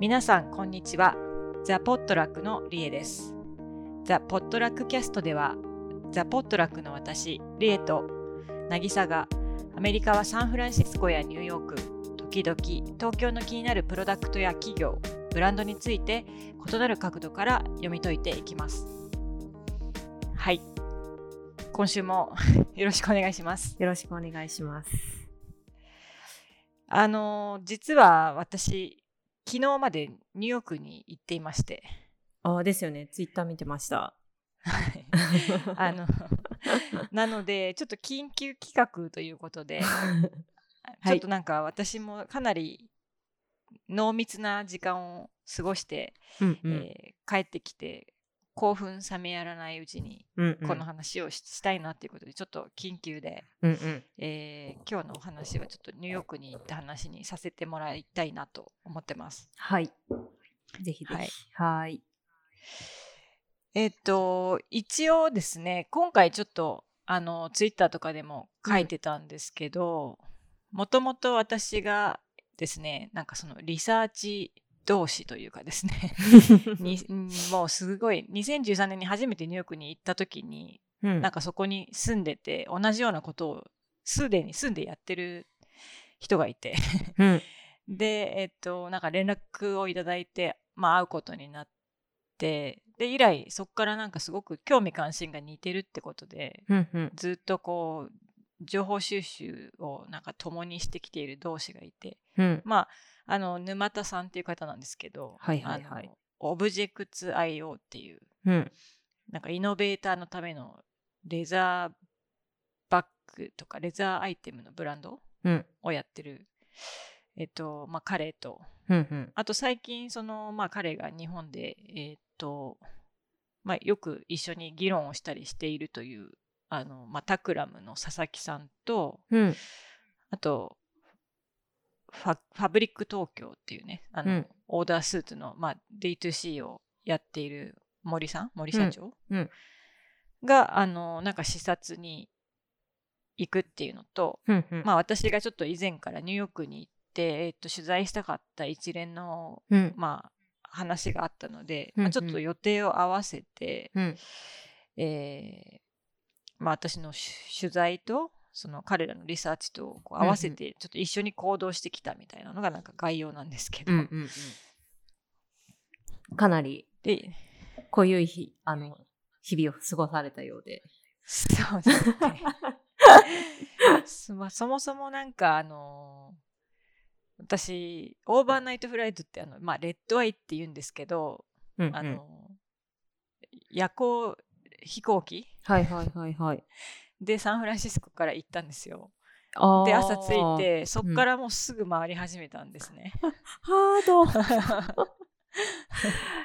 皆さんこんにちは。ザ・ポットラックのリエです。ザ・ポットラックキャストではザ・ポットラックの私リエと渚がアメリカはサンフランシスコやニューヨーク時々東京の気になるプロダクトや企業ブランドについて異なる角度から読み解いていきます。はい。今週も よろしくお願いします。よろしくお願いします。あの実は私昨日までニューヨークに行っていましてああ、ですよね。ツイッター見てました。はい あのなのでちょっと緊急企画ということで、ちょっとなんか私もかなり濃密な時間を過ごして、うんうん。えー帰ってきて興奮冷めやらないうちにこの話をししたいなっていうことでちょっと緊急で、うんうん。えー今日のお話はちょっとニューヨークに行った話にさせてもらいたいなと思ってます。はい。ぜひぜはいひ。はい。えっと、一応ですね、今回ちょっと、あの、ツイッターとかでも書いてたんですけど、もともと私がですね、なんかそのリサーチ同士というかですね、もうすごい、2013年に初めてニューヨークに行った時に、うんなんかそこに住んでて、同じようなことをすでに住んでやってる人がいて、うん。で、えっと、なんか連絡をいただいて、まあ会うことになって、で、以来そこからなんかすごく興味関心が似てるってことで、うんうん。ずっとこう、情報収集をなんか共にしてきている同士がいて、うん。まあ、あの、沼田さんっていう方なんですけど、はいはいはいオブジェクツ IO っていう、うん。なんかイノベーターのためのレザーバッグとかレザーアイテムのブランドうん。をやってる、えっと、まあ彼と、うんうん。あと最近その、まあ、彼が日本で、えーっとまあ、よく一緒に議論をしたりしているというあの、まあ、タクラムの佐々木さんとうん。あとファファブリック東京っていうねあの、うんオーダースーツの、まあ、D2C をやっている森さん森社長、うんがあのなんか視察に行くっていうのと、うんうん。まあ、私がちょっと以前からニューヨークに行って、えーっと取材したかった一連のうん。まあ、話があったので、うんうんまあ、ちょっと予定を合わせて、うん。えーまあ、私のし取材とその彼らのリサーチとこう合わせてちょっと一緒に行動してきたみたいなのがなんか概要なんですけど、うんうんうん。かなりで濃ゆい日、あの、日々を過ごされたようで。そうですねそ まあそもそもなんかあの私 overnight flight ってあの、まあ、 red-eye って言うんですけど、うんうんあの夜行飛行機？はいはいはいはい。でサンフランシスコから行ったんですよ。で朝着い。てそっからもうすぐ回り始めたんですね。ハード。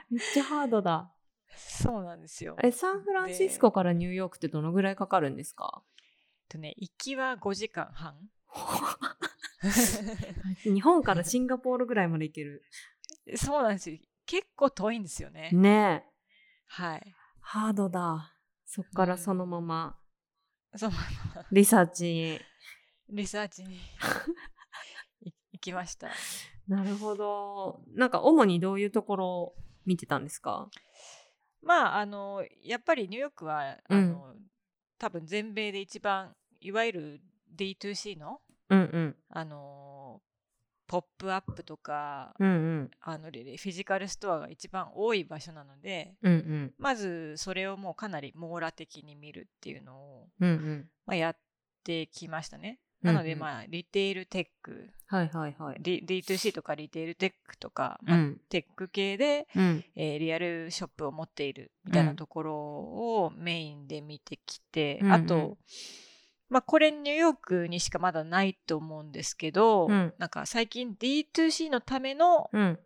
めっちゃハードだ。そうなんですよ。え、サンフランシスコからニューヨークってどのぐらいかかるんですか？とね行きは5時間半。日本からシンガポールぐらいまで行ける。そうなんですよ。結構遠いんですよね。ねえ。はい。ハードだ。そっからそのままそうリサーチに。リサーチにい行きました。なるほど。なんか主にどういうところを見てたんですか？まああのやっぱりニューヨークはあの、多分全米で一番いわゆる D2C のうんうん。あのポップアップとか、うんうん。あのフィジカルストアが一番多い場所なのでうんうん。まずそれをもうかなり網羅的に見るっていうのを、うんうん。まあ、やってきましたね。なんのでまあリテールテック、はいはいはい。D、D2C とかリテールテックとか、まあうん。テック系で、うん。えーリアルショップを持っているみたいなうんところをメインで見てきて、うんうんあと、まあ、これニューヨークにしかまだないと思うんですけど、うんなんか最近 D2C のためのうん。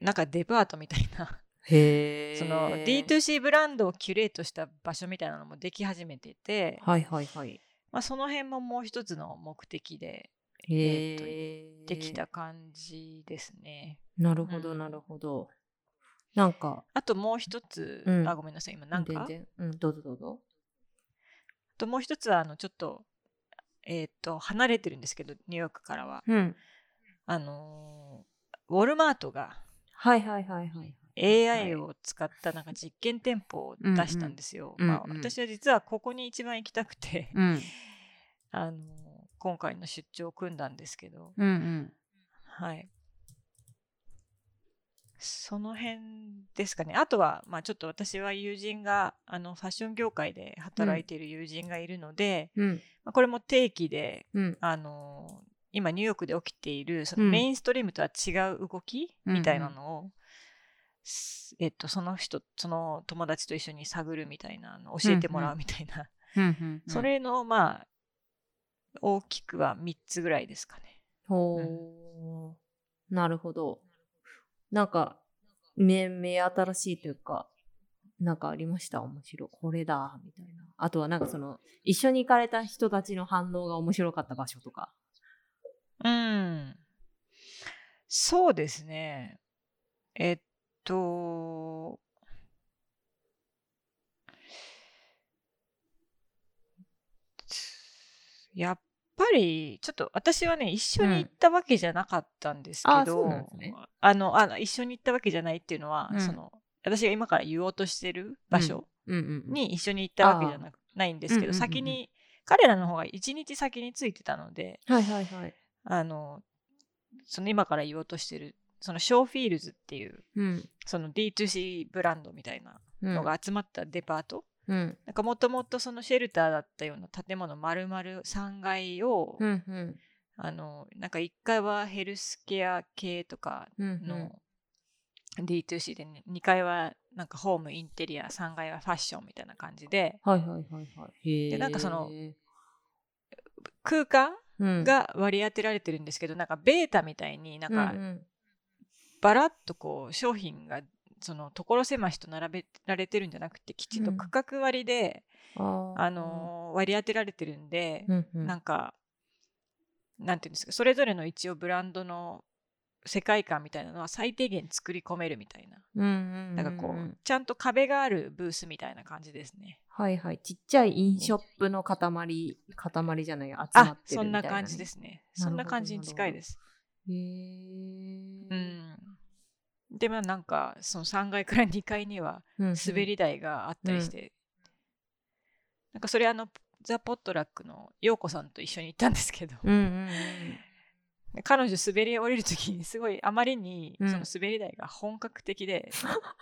なんかデパートみたいなへえ。その D2C ブランドをキュレートした場所みたいなのもでき始めてて、はいはいはい。まあ、その辺ももう一つの目的でへえ。できた感じですね。なるほどうんなるほど。なんか、あともう一つ、うんあごめんなさい今なんか？全然。うん、どうぞどうぞ。あともう一つはあのちょっとえっ、と離れてるんですけどニューヨークからはうん。あのーウォルマートがはいはいはいはい。AI を使ったなんか実験店舗を出したんですよ。まあ、私は実はここに一番行きたくて、うん。あの今回の出張を組んだんですけど、うんうん。はい。その辺ですかね。あとは、まあ、ちょっと私は友人があのファッション業界で働いている友人がいるので、うん。まあ、これも定期でうん。あの今ニューヨークで起きているそのうんメインストリームとは違う動きうんうんみたいなのを、すえっと、その人その友達と一緒に探るみたいなのを教えてもらうみたいな、うん。それのまあ大きくは3つぐらいですかね。ほう。なるほど。なんか、目、目新しいというか、なんかありました？面白い。これだ、みたいな。あとはなんかその、一緒に行かれた人たちの反応が面白かった場所とか。うん。そうですね。えっと、やっぱり、ちょっと私はね、一緒に行ったわけじゃなかったんですけあど、そうなんですねあの、あの一緒に行ったわけじゃないっていうのは、うんその、私が今から言おうとしてる場所。に一緒に行ったわけじゃなくないんですけど、先に、彼らの方が一日先についてたので、はいはいはい。あの、その今から言おうとしてる、そのショーフィールズっていう、うん。その D2C ブランドみたいなうんのが集まったデパート、うん。なんかもともとそのシェルターだったような建物丸々3階を、うんうん。あの、なんか1階はヘルスケア系とかうんの D2C でね、2階はなんかホームインテリア、3階はファッションみたいな感じで、はいはいはいはい。でなんかその空間うん、が割り当てられてるんですけど、なんかベータみたいになんかうんうんバラッとこう商品がその所狭しと並べられてるんじゃなくてきちんとうん区画割りで、あーあのー割り当てられてるんで、うんうん、なんかなんていうんですかそれぞれの一応ブランドの世界観みたいなのは最低限作り込めるみたいな、うんうんうんうん、なんかこうちゃんと壁があるブースみたいな感じですね。はいはい。ちっちゃいインショップの塊、塊じゃないや、集まあってるそんなみたいな、感じですね。そんな感じに近いです。へえ。うん。でもなんかその3階から2階にはうんうん。滑り台があったりして、なんかそれあのザ・ポットラックの陽子さんと一緒に行ったんですけど、うんうんうん。で彼女滑り降りる時にすごいあまりにうん。その滑り台が本格的で、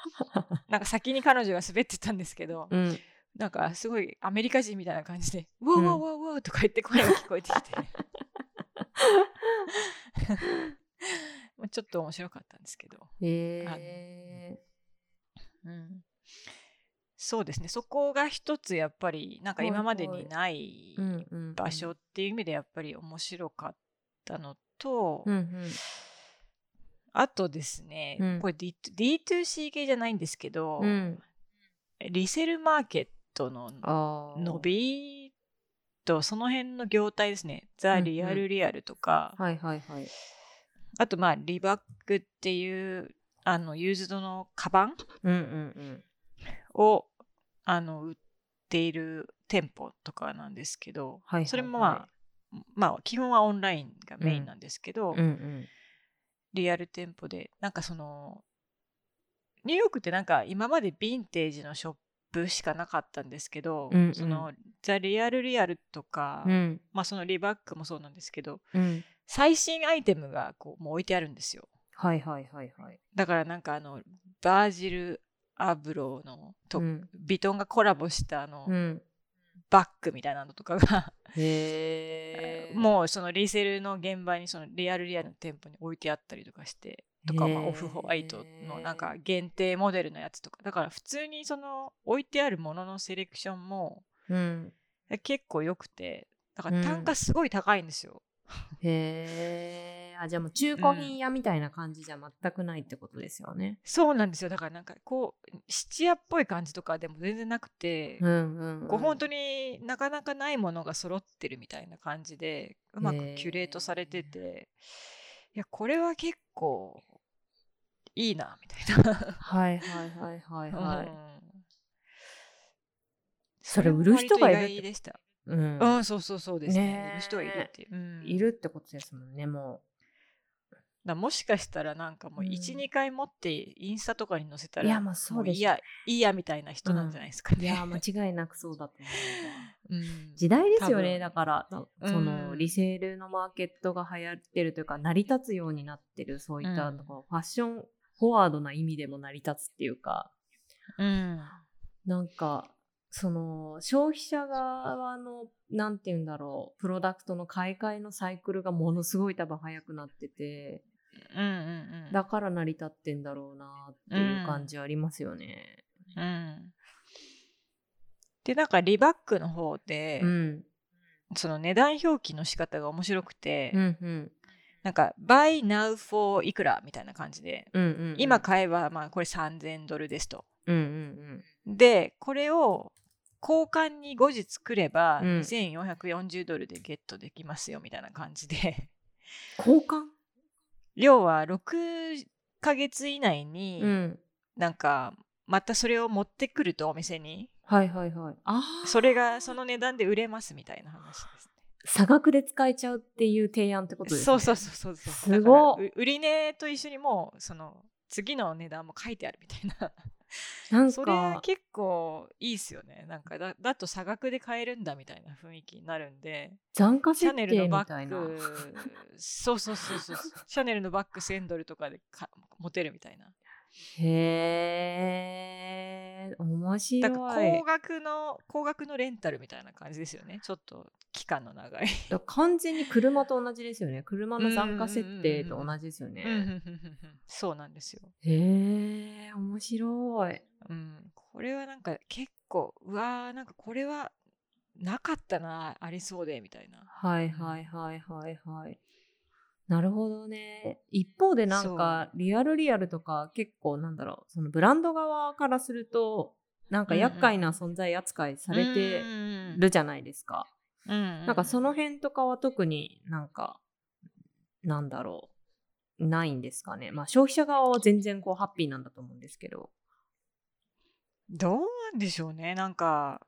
なんか先に彼女が滑ってたんですけど、うん。なんかすごいアメリカ人みたいな感じで「ウォーウォーウォーウォー」とか言って声が聞こえてきて。ま あちょっと面白かったんですけど、へえ。うん、そうですねそこが一つやっぱりなんか今までにない場所っていう意味でやっぱり面白かったのと、うんうん。あとですね、うんこれ D- D2C 系じゃないんですけど、うん。リセルマーケットの。伸びとその辺の業態ですね。ザ・リアル・リアルとか、はいはいはい。あとまあリバックっていうあのユーズドのカバンをあの売っている店舗とかなんですけど、はいはいはいそれもまあ、まあ基本はオンラインがメインなんですけど、うん。うんうん。リアル店舗でなんかそのニューヨークってなんか今までヴィンテージのショップしかなかったんですけど、うんうんそのザ・リアル・リアルとか、うんまあそのリバックもそうなんですけどうん。最新アイテムがこうもう置いてあるんですよはいはいはいはい。だからなんかあのバージル・アブローのと、うんビトンがコラボしたあの、うん。バッグみたいなのとかが。もうそのリーセルの現場にそのリアルリアルの店舗に置いてあったりとかしてとか、まあ、オフホワイトのなんか限定モデルのやつとかだから普通にその置いてあるもののセレクションもうん。結構良くてだから単価すごい高いんですよ、へえ。あ、じゃあもう中古品屋みたいな感じじゃ全くないってことですよね。そうなんですよだからなんかこう質屋っぽい感じとかでも全然なくて、うんうん、うん。こう本当になかなかないものが揃ってるみたいな感じでうまくキュレートされてていやこれは結構いいなみたいな。はいはいはいはいはい。うんそれ売る人がいるでした。うん。うん、そうそうそうですね。人がいるって。う。ん、いるってことですもんね、もだもしかしたらなんかもううん。1、2回持ってインスタとかに載せたらいやまあそうでしょもいいやいいやみたいな人なんじゃないですかね。いや、間違いなくそうだと思うわ。うん。時代ですよ多ね。分。だから、うん。その、リセールのマーケットが流行ってるというか、成り立つようになってる、そういった、ファッションフォワードな意味でも成り立つっていうか、うん。なんか、その、消費者側の、なんて言うんだろう、プロダクトの買い替えのサイクルがものすごい多分早くなってて、うんうんうんだから成り立ってんだろうなっていう感じありますよね。うんでなんかリバックの方で、うん。その値段表記の仕方が面白くて、うんうん。なんか Buy now for いくらみたいな感じで、うんうんうん。今買えばまあこれ3000ドルですと。うんうんうん。でこれを交換に後日来ればうん2440ドルでゲットできますよみたいな感じで、交換？要は6ヶ月以内にうん。なんかまたそれを持ってくるとお店にはいはいはい。ああ。それがその値段で売れますみたいな話ですね。差額で使えちゃうっていう提案ってことですね。そうそうそうそう。すごっだからう売り値と一緒にもうその次の値段も書いてあるみたいな。なんそれか、結構いいっすよね。なんかだだと差額で買えるんだみたいな雰囲気になるんで。残価設シャネルの定バッみたいな。グ、そうそうそうそう。シャネルのバッグ1000ドルとかでか持てるみたいな。へえ、面白い。だから高額の高額のレンタルみたいな感じですよね。ちょっと期間の長い。完全に車と同じですよね。車の残価設定と同じですよね。うんうんそうなんですよ。へえ、面白い。うん、これはなんか結構うわーなんかこれはなかったなありそうでみたいな。はいはいはいはいはい。なるほどね。一方でなんかリアルリアルとか結構なんだろう、そのブランド側からするとなんか厄介な存在扱いされてるじゃないですか。ななんかその辺とかは特になんかなんだろう、ないんですかね。まあ消費者側は全然こうハッピーなんだと思うんですけど。どうなんでしょうねなんか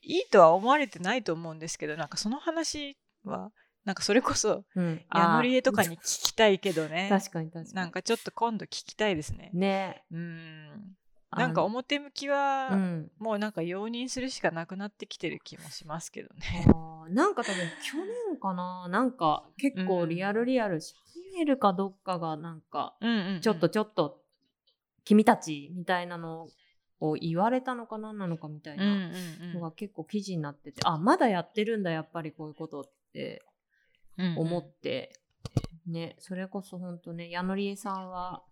いいとは思われてないと思うんですけどなんかその話はなんかそれこそうん。ヤノリエとかあに聞きたいけどーね確かに確かに。なんかちょっと今度聞きたいですね。ね。うんあなんか表向きは、うん。もうなんか容認するしかなくなってきてる気もしますけどね。なんか多分去年かななんか結構リアルリアルシャネルかどっかがなんかちょっとちょっと君たちみたいなのを言われたのかななのかみたいなうんのが結構記事になってて、あまだやってるんだやっぱりこういうことってうんうん思って、ねそれこそほんとね矢野理恵さんは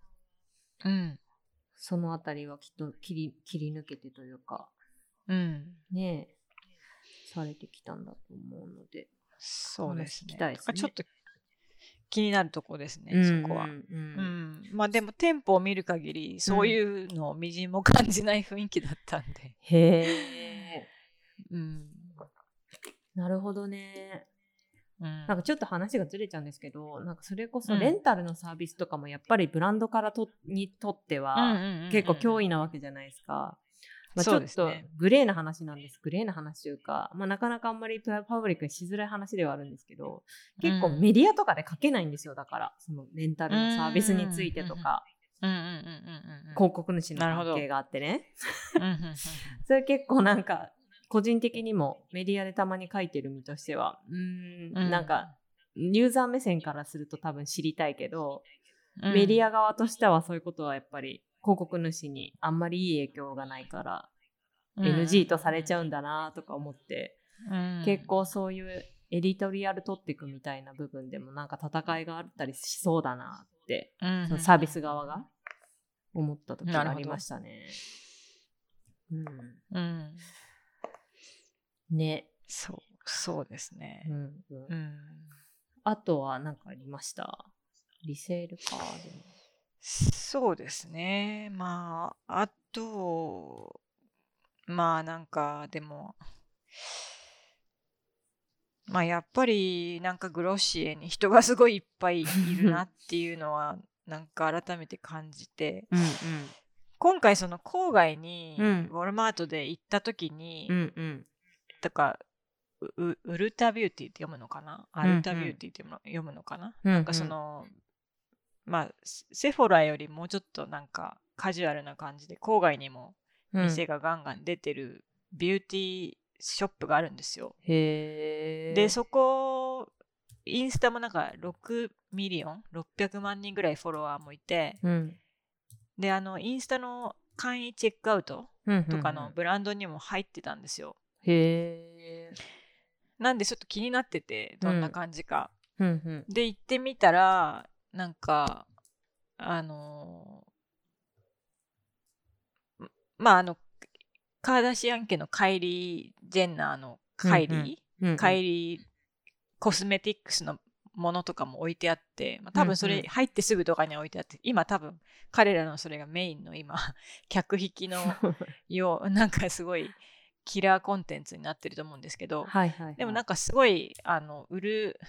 うんそのあたりはきっと切り切り抜けてというかうんねされてきたんだと思うので。そうですね。すねちょっと気になるとこですね、そこは。うんううんん、まあでも店舗を見る限りそういうのをみじんも感じない雰囲気だったんで、へえ。うんなるほどね。うん、なんかちょっと話がずれちゃうんですけど、なんかそれこそうん。レンタルのサービスとかもやっぱりブランドからとにとっては結構脅威なわけじゃないですか。まあ、ちそょっとグレーな話なんです。グレーな話というか、まあ、なかなかあんまりパブリックにしづらい話ではあるんですけど、結構うん。メディアとかで書けないんですよ。だから、そのレンタルのサービスについてとか、広告主の関係があってね。それ結構なんか、個人的にもメディアでたまに書いてる身としては、うーん、うん。なんか、ユーザー目線からすると多分知りたいけど、うん。メディア側としてはそういうことはやっぱり広告主にあんまりいい影響がないから、NG とされちゃうんだなとか思って、うん。結構そういうエディトリアル取っていくみたいな部分でもなんか戦いがあったりしそうだなって、うん。そのサービス側が思った時がありましたね。うん、うんね。そうそうですねう、んうんうんあとは何かありました？リセールか。でもそうですね。まあ、あと、まあなんかでも、まあやっぱりなんかグロッシエに人がすごいいっぱいいるなっていうのは なんか改めて感じて、うん今回その郊外にウうんォルマートで行った時に、うん。うんうん。とかううウルタビューティーって読むのかな？アルタビューティーって読むのかな、うんうんなんかそのまあセセフォラよりもうちょっとなんかカジュアルな感じで郊外にもうん店がガンガン出てるビューティーショップがあるんですよ。へえ。でそこインスタもなんか6 million？600万人ぐらいフォロワーもいてうん。であのインスタの簡易チェックアウトうんとかのブランドにも入ってたんですよ。へえ。なんでちょっと気になっててどんな感じか。うんうん。で行ってみたらなんかあのーまああのカーダシアン家のカイリー・ジェンナーのカイリー、うんうんカイリーコスメティックスのものとかも置いてあって、まあ、多分そうんうんれ入ってすぐとかに置いてあって、今多分彼らのそれがメインの今客引きのようなんかすごいキラーコンテンツになってると思うんですけど、はいはいはい。でもなんかすごいあの売る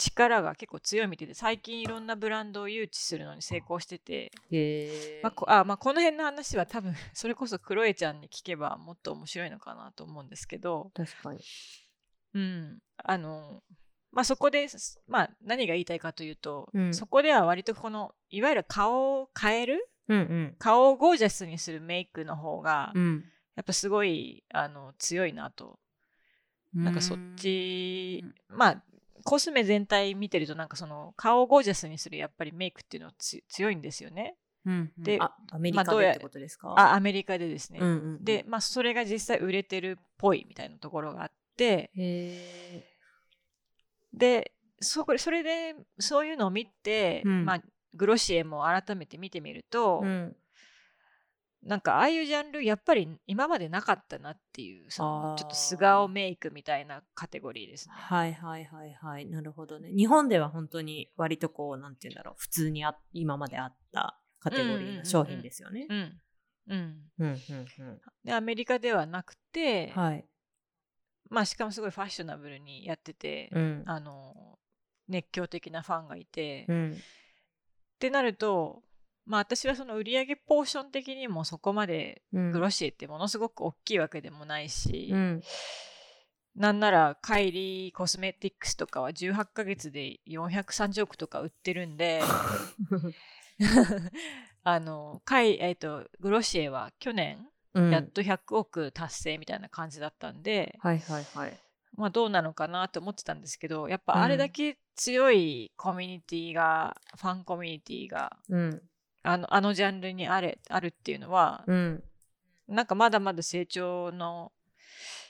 力が結構強いみたいで最近いろんなブランドを誘致するのに成功してて。まあこあまあ、この辺の話は多分 それこそクロエちゃんに聞けばもっと面白いのかなと思うんですけど、確かに。うん、あのまあそこで、まあ、何が言いたいかというと、うんそこでは割とこのいわゆる顔を変えるうん顔をゴージャスにするメイクの方が、うん。やっぱすごいあの強いなとうん。なんかそっち、まあコスメ全体見てるとなんかその顔をゴージャスにするやっぱりメイクっていうのはつ強いんですよね。うん。であ、アメリカでってことですか？あアメリカでですね。うんうん。で、まあそれが実際売れてるっぽいみたいなところがあってへえ。でそこそれでそういうのを見て、うんまあグロシエも改めて見てみると、うん。なんかああいうジャンルやっぱり今までなかったなっていうそのちょっと素顔メイクみたいなカテゴリーですね。はいはいはいはい。なるほどね。日本では本当に割とこう、なんて言うんだろう。普通にあ今まであったカテゴリーの商品ですよね。うんうんうんうんでアメリカではなくて、うん。はい。まあ、しかもすごいファッショナブルにやってて、うん。あの熱狂的なファンがいて、っうん。てなると、まあ、私はその売上ポーション的にもそこまでうん。グロシエってものすごく大きいわけでもないし、うん。なんならカイリーコスメティックスとかは18ヶ月で430億とか売ってるんで あのカイ、えっとグロシエは去年うんやっと100億達成みたいな感じだったんで、はいはいはい。まあどうなのかなと思ってたんですけどやっぱあれだけ強いコミュニティが、ファンコミュニティがうん。あのあのジャンルにあれあるっていうのは、うん。なんかまだまだ成長の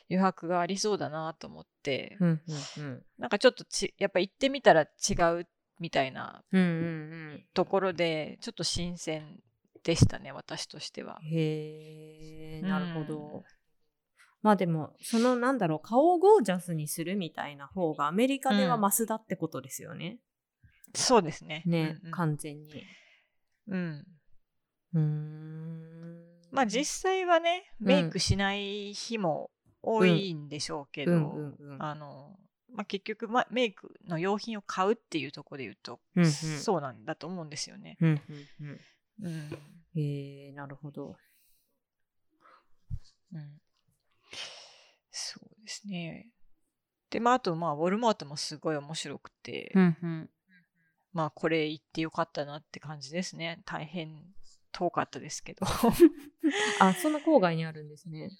余白がありそうだなと思って、うん。うん。なんかちょっとちやっぱ行ってみたら違うみたいなうん。うん。ところでちょっと新鮮でしたね私としては。へえ、うんなるほど。まあでも、そのなんだろう、顔をゴージャスにするみたいな方がアメリカではマスだってことですよね。そうですね。ね、うんうん完全に。うんうーん。まあ実際はね、うんメイクしない日も多いんでしょうけど、うんうんうん。あのまあ、結局、まあ、メイクの用品を買うっていうところで言うと、うんうんそうなんだと思うんですよね。うんうんうん。うんへえ、なるほど。うん、そうですね。で、まあ、あと、まあ、ウォルマートもすごい面白くて、うんうん。まあ、これ行ってよかったなって感じですね。大変遠かったですけど。あ、そんな郊外にあるんですね。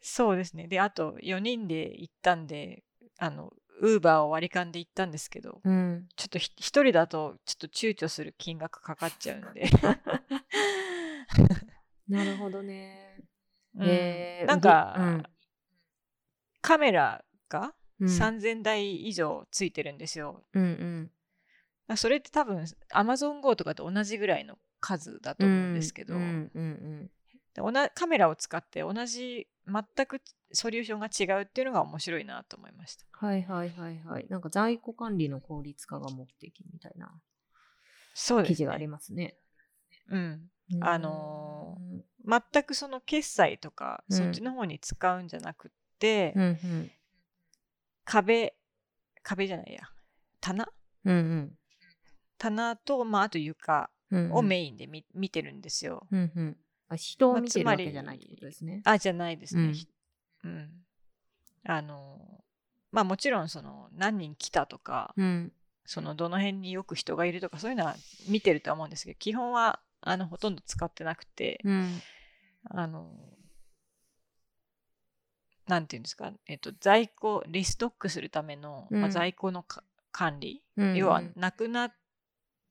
そうですね。で、あと4人で行ったんで、あの、ウーバーを割り勘で行ったんですけど、うん。ちょっとひ一人だとちょっと躊躇する金額かかっちゃうんで。なるほどね。うんへーなんか、うんカメラがうん3000台以上ついてるんですよ。うんうん。まあそれって多分 Amazon Go とかと同じぐらいの数だと思うんですけど、うんうんでおなカメラを使って同じ全くソリューションが違うっていうのが面白いなと思いました。はいはいはいはい。なんか在庫管理の効率化が目的みたいな。記事がありますね。うん。あの全くその決済とか、うんそっちの方に使うんじゃなくって、うんうん。壁壁じゃないや。棚？うんうん。棚と、まあ、あと床うんをメインで見,、見てるんですよ。うんうん。あ人を見てるわけじゃないってことですね。あじゃないですね。うん。ひうん。あのまあもちろんその何人来たとか、うん。そのどの辺によく人がいるとかそういうのは見てるとは思うんですけど基本はあのほとんど使ってなくて、うん。あのなんていうんですか、えっと、在庫リストックするための、まあ、うん在庫のか管理、うん要はなくなっ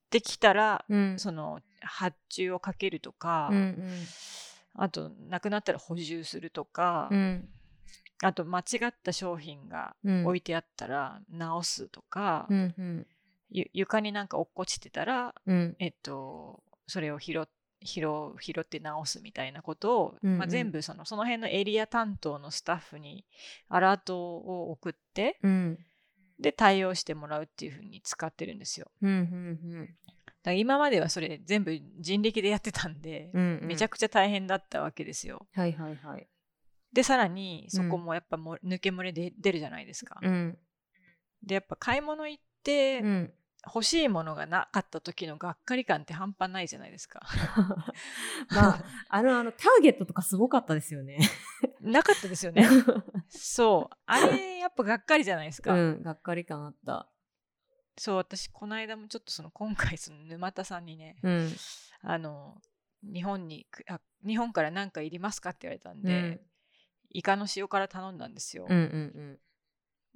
てきたら、うん。その発注をかけるとか、うんうん。あとなくなったら補充するとか、うん。あと間違った商品がうん。置いてあったら直すとか、うんうん。ゆ床になんか落っこちてたら、うん。えっと、それを拾っ拾う拾って直すみたいなことを、うんうんまあ、全部そのその辺のエリア担当のスタッフにアラートを送ってうん。で対応してもらうっていうふうに使ってるんですよ。うんうんだから今まではそれ全部人力でやってたんで、うん。めちゃくちゃ大変だったわけですよ。はいはいはい。でさらにそこもやっぱも、抜け漏れで出るじゃないですか。うん。でやっぱ買い物行ってうん。欲しいものがなかった時のがっかり感って半端ないじゃないですか。まあ、あの、あの、ターゲットとかすごかったですよね。なかったですよね。そう。あれ、やっぱがっかりじゃないですか。うん、がっかり感あった。そう、私、この間もちょっとその、今回、その沼田さんにね、うん。あの、日本にくあ、日本から何かいりますかって言われたんうんで、イカの塩辛頼んだんですよ。うんうん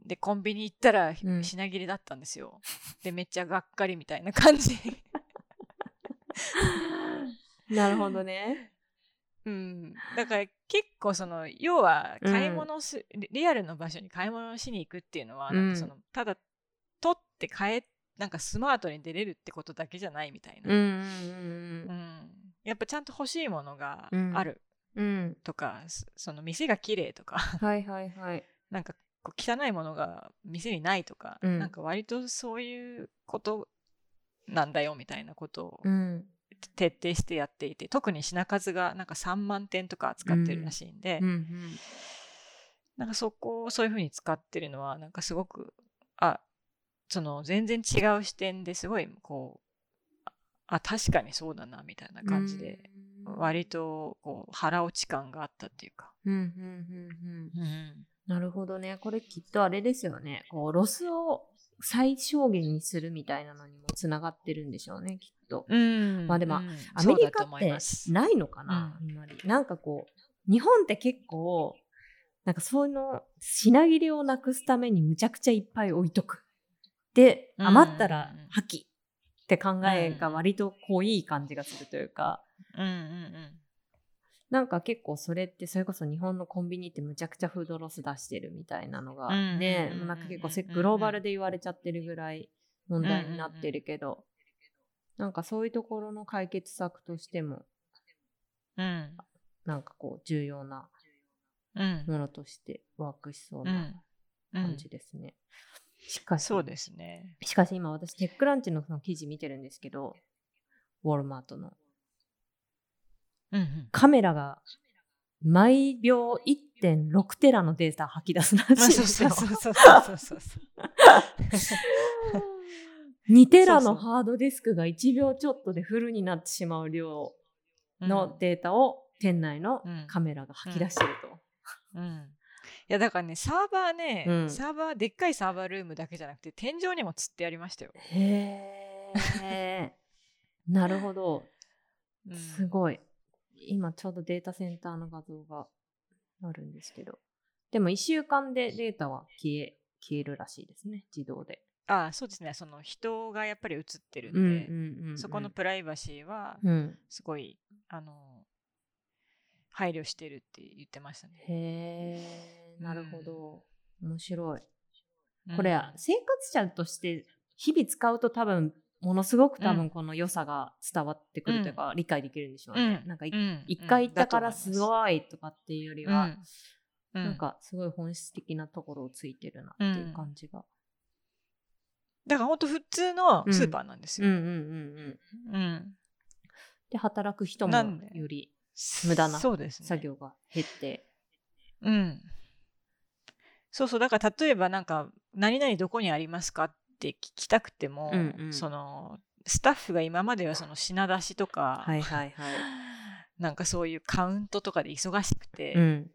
で、コンビニ行ったらうん品切れだったんですよ。で、めっちゃがっかりみたいな感じ。うん。なるほどね。うん、だから結構その要はうん買い物す、リリアルの場所に買い物しに行くっていうのは、うんなんかそのただ取って買えなんかスマートに出れるってことだけじゃないみたいな、うんうんうんやっぱちゃんと欲しいものがうんあるうんうん。うん。とか、そその店が綺麗とかはいはいはい。なんか汚いものが店にないとか、うんなんか割とそういうことなんだよみたいなことをうん。徹底してやっていて特に品数がなんか3万点とか扱ってるらしいんで、うんうん。なんかそこをそういうふうに使ってるのはなんかすごくあその全然違う視点ですごいこうああ確かにそうだなみたいな感じで、うん。割とこう腹落ち感があったっていうか。うんうんうんうん。うんなるほどね。これきっとあれですよね。こう、ロスを最小限にするみたいなのにもつながってるんでしょうね、きっと。うんまあでもうんアメリカってないのかな、あんまり。なんかこう、日本って結構、なんかそういうの、品切れをなくすためにむちゃくちゃいっぱい置いとく。で、うん余ったら破棄って考えが割とこういい感じがするというか、うんうんなんか結構それってそれこそ日本のコンビニってむちゃくちゃフードロス出してるみたいなのがうんねうんうんうんなんか結構せグローバルで言われちゃってるぐらい問題になってるけどなんかそういうところの解決策としてもうん。うんなんかこう重要なうん。ものとしてワークしそううなん。感じですね。しかしそうですね。しかし今私テックランチのその記事見てるんですけどウォルマートのうんうんカメラが毎秒1.6テラのデータ吐き出すらしいまあですよそうそうそうそうそうそう。2テラのそうそうハードディスクが1秒ちょっとでフルになってしまう量のうんデータを店内のうんカメラが吐き出してると。うん、いやだからねサーバーね、うんサーバーでっかいサーバールームだけじゃなくて天井にもつってありましたよ。へえ。なるほど。うんすごい。今ちょうどデータセンターの画像があるんですけど。でも1週間でデータは消え消えるらしいですね、自動で。あそうですねその人がやっぱり映ってるんで、うんうんうん、そこのプライバシーはうん。すごいあの配慮してるって言ってましたね。へえ、なるほど。面白い。うんこれ、生活者として日々使うと多分ものすごく多うん。分この良さが伝わってくるというか、理解できるんでしょうね。うん。なんか一回行ったからすい、ごいとかっていうよりは、うんうん。なんかすごい本質的なところをついてるなっていう感じが。だから本当普通のスーパーなんですよ。で働く人もより無駄な作業が減って。うん。そうそう、だから例えばなんか、何々どこにありますかって聞きたくても、うんうんその、スタッフが今まではその品出しとか、はいはいはい。なんかそういうカウントとかで忙しくて、うん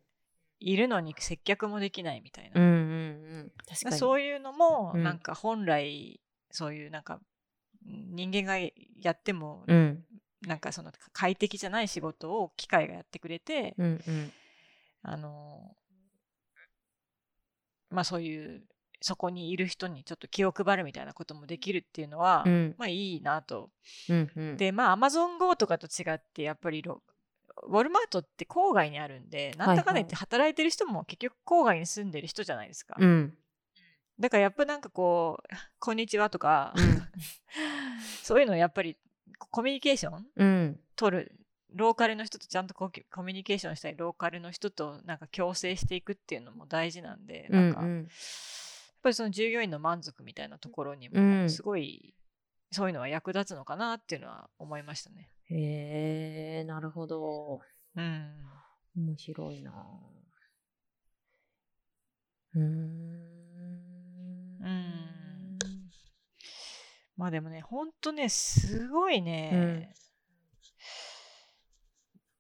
いるのに接客もできないみたいな。うんうんうん。確かに。そういうのも、うんなんか本来そういうなんか人間がやっても、うんなんかその快適じゃない仕事を機械がやってくれて、うんうんあのまあそういうそこにいる人にちょっと気を配るみたいなこともできるっていうのは、うん。まあいいなと。うんうん。でまあアマゾン GO とかと違ってやっぱりロウォルマートって郊外にあるんでなんだかんだ言って働いてる人も結局郊外に住んでる人じゃないですか。うん。だからやっぱなんかこう「こんにちは」とか、うん。そういうのをやっぱりコミュニケーションうん。取るローカルの人とちゃんとコミュニケーションしたりローカルの人となんか共生していくっていうのも大事なんで、なんかやっぱりその従業員の満足みたいなところにうん。もすごいそういうのは役立つのかなっていうのは思いましたね。へえなるほど。うん、面白いな。うーん。うん。まあでもねほんとねすごいね、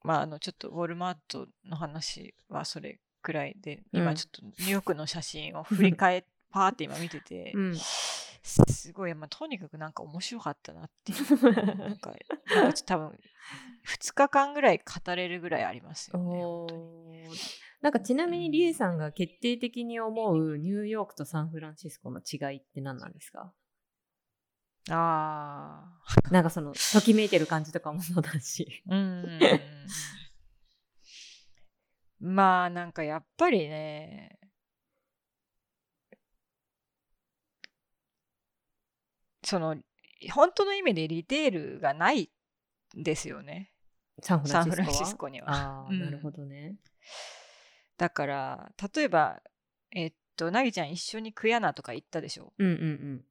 まああのちょっとウォルマートの話はそれくらいでうん。今ちょっとニューヨークの写真を振り返っパーって今見てて、うん。すごい、まあ、とにかくなんか面白かったなっていう。なんかなんか多分2日間ぐらい語れるぐらいありますよねお本当に。ーなんかちなみにリエさんが決定的に思うニューヨークとサンフランシスコの違いって何なんですか？ああなんかそのときめいてる感じとかもそうだし。うん。まあなんかやっぱりねその本当の意味でリテールがないんですよねサンフランシスコにはあなるほどね。だから例えばえっとなぎちゃん一緒にクヤナとか行ったでしょ？うんうん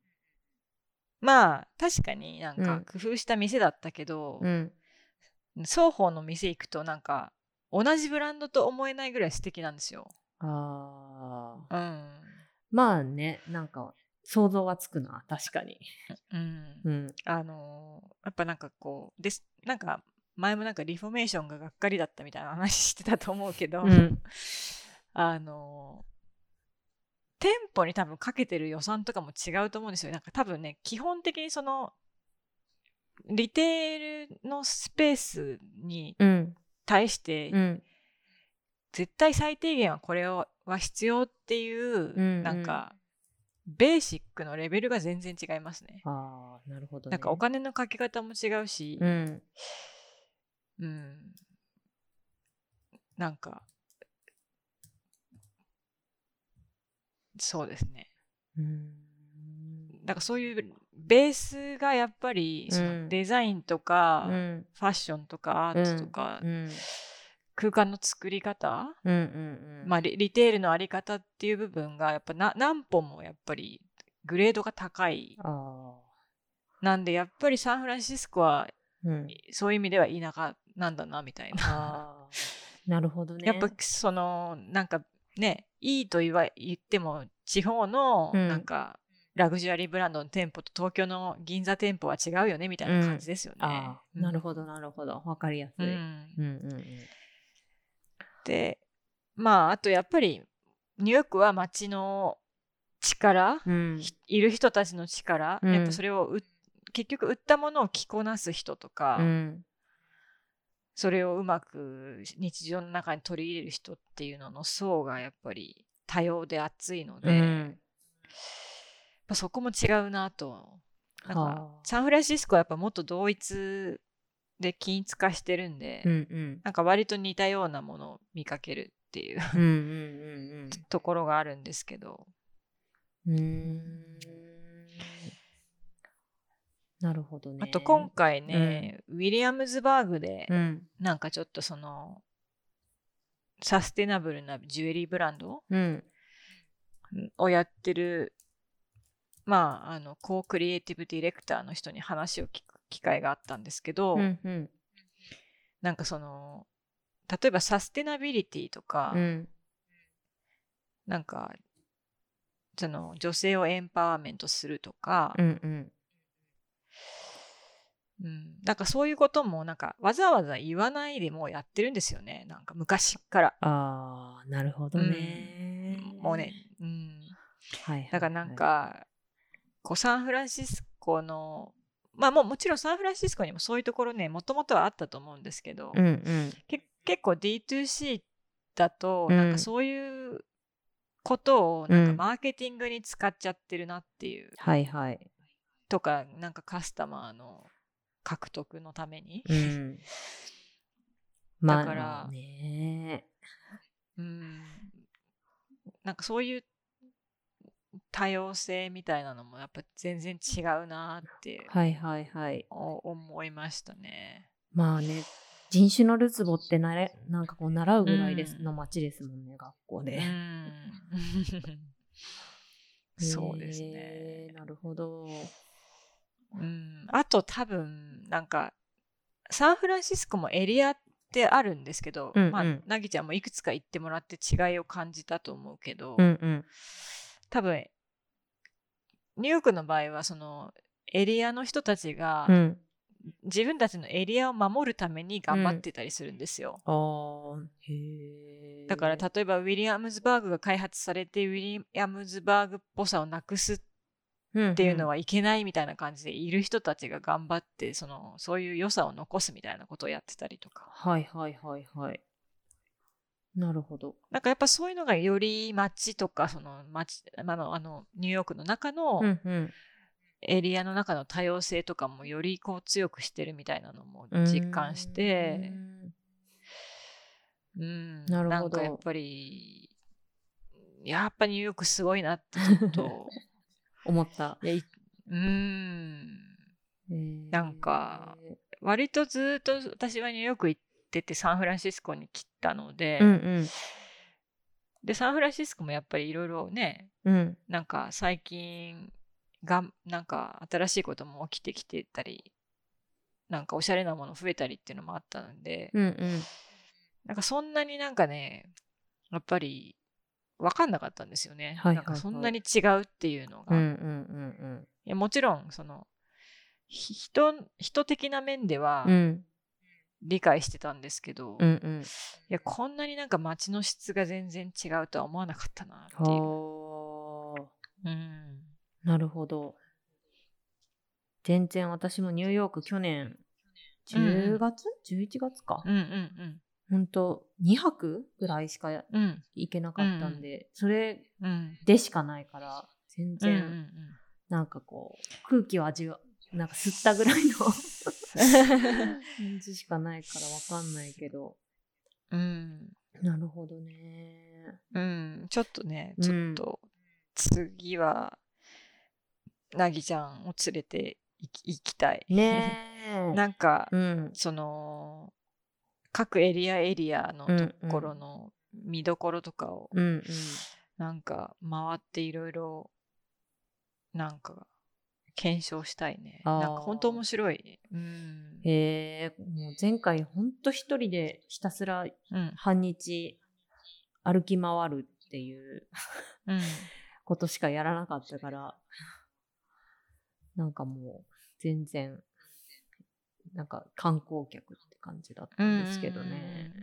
まあ確かになんうんか工夫した店だったけどうん。う、ん。双方の店行くとなんか同じブランドと思えないぐらい素敵なんですよ。ああ。うん。まあね、なんか想像はつくな、確かに。うん。うん。あのーやっぱなんかこうですなんか前もなんかリフォーメーションががっかりだったみたいな話してたと思うけど、うん あのー店舗に多分かけてる予算とかも違うと思うんですよ。なんか多分ね基本的にそのリテールのスペースにうん。対してうん。絶対最低限はこれをは必要っていう、うんうんなんかベーシックのレベルが全然違いますね。ああ、なるほど、ね。なんかお金のかけ方も違うし、うん。うん、なんかそうですね。うん。だからそういうベースがやっぱりそうんのデザインとか、うん。ファッションとかアートとか、うん。空間の作り方、うんうんうん。まあ、リリテールのあり方っていう部分がやっぱな何本もやっぱりグレードが高い。なんでやっぱりサンフランシスコはうん。そういう意味では田舎なんだなみたいな。なるほどね。やっぱそのなんかねいいと言わ言っても地方のうんなんかラグジュアリーブランドの店舗と東京の銀座店舗は違うよねみたいな感じですよね。うんなるほど、なるほど。わかりやすい。うん、うんうんでまああとやっぱりニューヨークは街の力、うん。うん。いる人たちの力、うんやっぱそれをう結局売ったものを着こなす人とか、うん。それをうまく日常の中に取り入れる人っていうのの層がやっぱり多様で厚いので、うん。ぱそこも違うなと。なんかはあサンフランシスコはやっぱもっと同一で均一化してるんで、うんうん。なんか割と似たようなものを見かけるっていううんうん ところがあるんですけど、うん。なるほどね。あと今回ね、ウィリアムズバーグでうん。なんかちょっとそのサステナブルなジュエリーブランドうん。をやってるまああのコークリエイティブディレクターの人に話を聞く機会があったんですけど、うんうん。なんかその例えばサステナビリティとか、うん。なんかその女性をエンパワーメントするとか、うんうん。うん、なんかそういうこともなんかわざわざ言わないでもうやってるんですよねなんか昔から、ああ、なるほどね。もうね、うん、はいはいはい。だからなん、かこうサンフランシスコのまあもうもちろんサンフランシスコにもそういうところねもともとはあったと思うんですけど、うんうん。け結構 D2C だとうんなん。かそういうことをうんなん。かマーケティングに使っちゃってるなっていう、はいはい。とかなんかカスタマーの獲得のために、うん。まあ、だから。ね。うん。なんかそういう多様性みたいなのもやっぱ全然違うなってはいはいはい。お思いましたね。まあね、人種のるつぼってなれ、なんかこう習うぐらいです、うんの街ですもんね、学校うで。ん そうですね。へーなるほど。うん、あと多分なんかサンフランシスコもエリアってあるんですけど、うんうんまあなぎちゃんもいくつか行ってもらって違いを感じたと思うけど、うんうん。多分ニューヨークの場合はそのエリアの人たちがうん。自分たちのエリアを守るために頑張ってたりするんですよ。ああ、へえ。だから例えばウィリアムズバーグが開発されてウィリアムズバーグっぽさをなくすっっていうのはいけないみたいな感じでいる人たちが頑張ってそのそういう良さを残すみたいなことをやってたりとかはいはいはいはい。なるほど。なんかやっぱそういうのがより街とかその街あのあのニューヨークの中の。エリアの中の多様性とかもよりこう強くしてるみたいなのも実感してうんなるほどんかやっぱりやっぱニューヨークすごいなってちょっと 思った。いやいうんなんか割とずっと私はニューヨーク行っててサンフランシスコに来たので、うんうん。でサンフランシスコもやっぱりいろいろねうん。なんか最近がんなんか新しいことも起きてきてたりなんかおしゃれなもの増えたりっていうのもあったので、うんうん。なんかそんなになんかねやっぱり分かんなかったんですよね、はいはいはいなんかそんなに違うっていうのが、いうんうんうんやもちろんそのひ人人的な面ではうん。うん理解してたんですけど、いうんうん。やこんなになんか街の質が全然違うとは思わなかったなっていう。はあ。うんなるほど。全然私もニューヨーク去年10月、?11 月か。うんうんほんと2泊ぐらいしかうんうん行けなかったんで、それうんでしかないから全うん然、うんなんかこう空気を味わなんか吸ったぐらいの。感じしかないからわかんないけど。うん。なるほどね。うん。ちょっとねうん。ちょっと次はなぎちゃんを連れて行き行きたい。ねえ。なんかうん。その各エリアエリアのところの見どころとかをうんうん。なんか回っていろいろなんか検証したいね。なんか本当面白い。うん。へえもう前回ほんと一人でひたすらうん。半日歩き回るっていううん。ことしかやらなかったからなんかもう全然なんか観光客って感じだったんですけどね。まあなん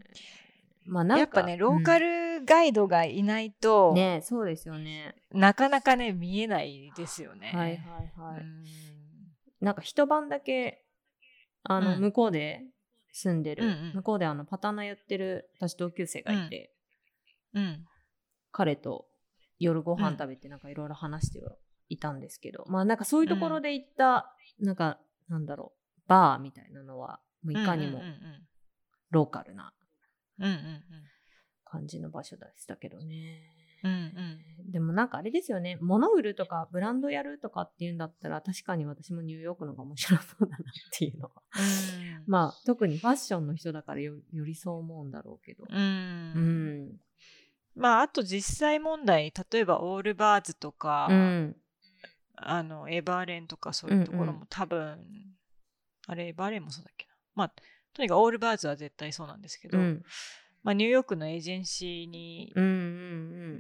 かやっぱね、ローカルガイドがいないと、うんねそうですよね。なかなかね、見えないですよね。はいはいはい。うんなんか一晩だけあの、うん向こうで住んでる、うんうん向こうであのパターナやってる私同級生がいて、うん。彼と夜ご飯うん食べてなんかいろいろ話してはいたんですけど、まあなんかそういうところで行った、なんかなんだろうバーみたいなのはもういかにもうんうんローカルなうんうん。うん感じの場所でしたけどね。うんうん。でもなんかあれですよね物売るとかブランドやるとかっていうんだったら確かに私もニューヨークの方が面白そうだなっていうのはうんまあ特にファッションの人だからよよりそう思うんだろうけど。うんうん。まあ、あと実際問題、例えばオールバーズとか、うん。あの、エバーレンとかそういうところうんうも多分、あれ、エバーレンもそうだっけな。まあ、とにかくオールバーズは絶対そうなんですけど、うん。まあ、ニューヨークのエージェンシーにうんう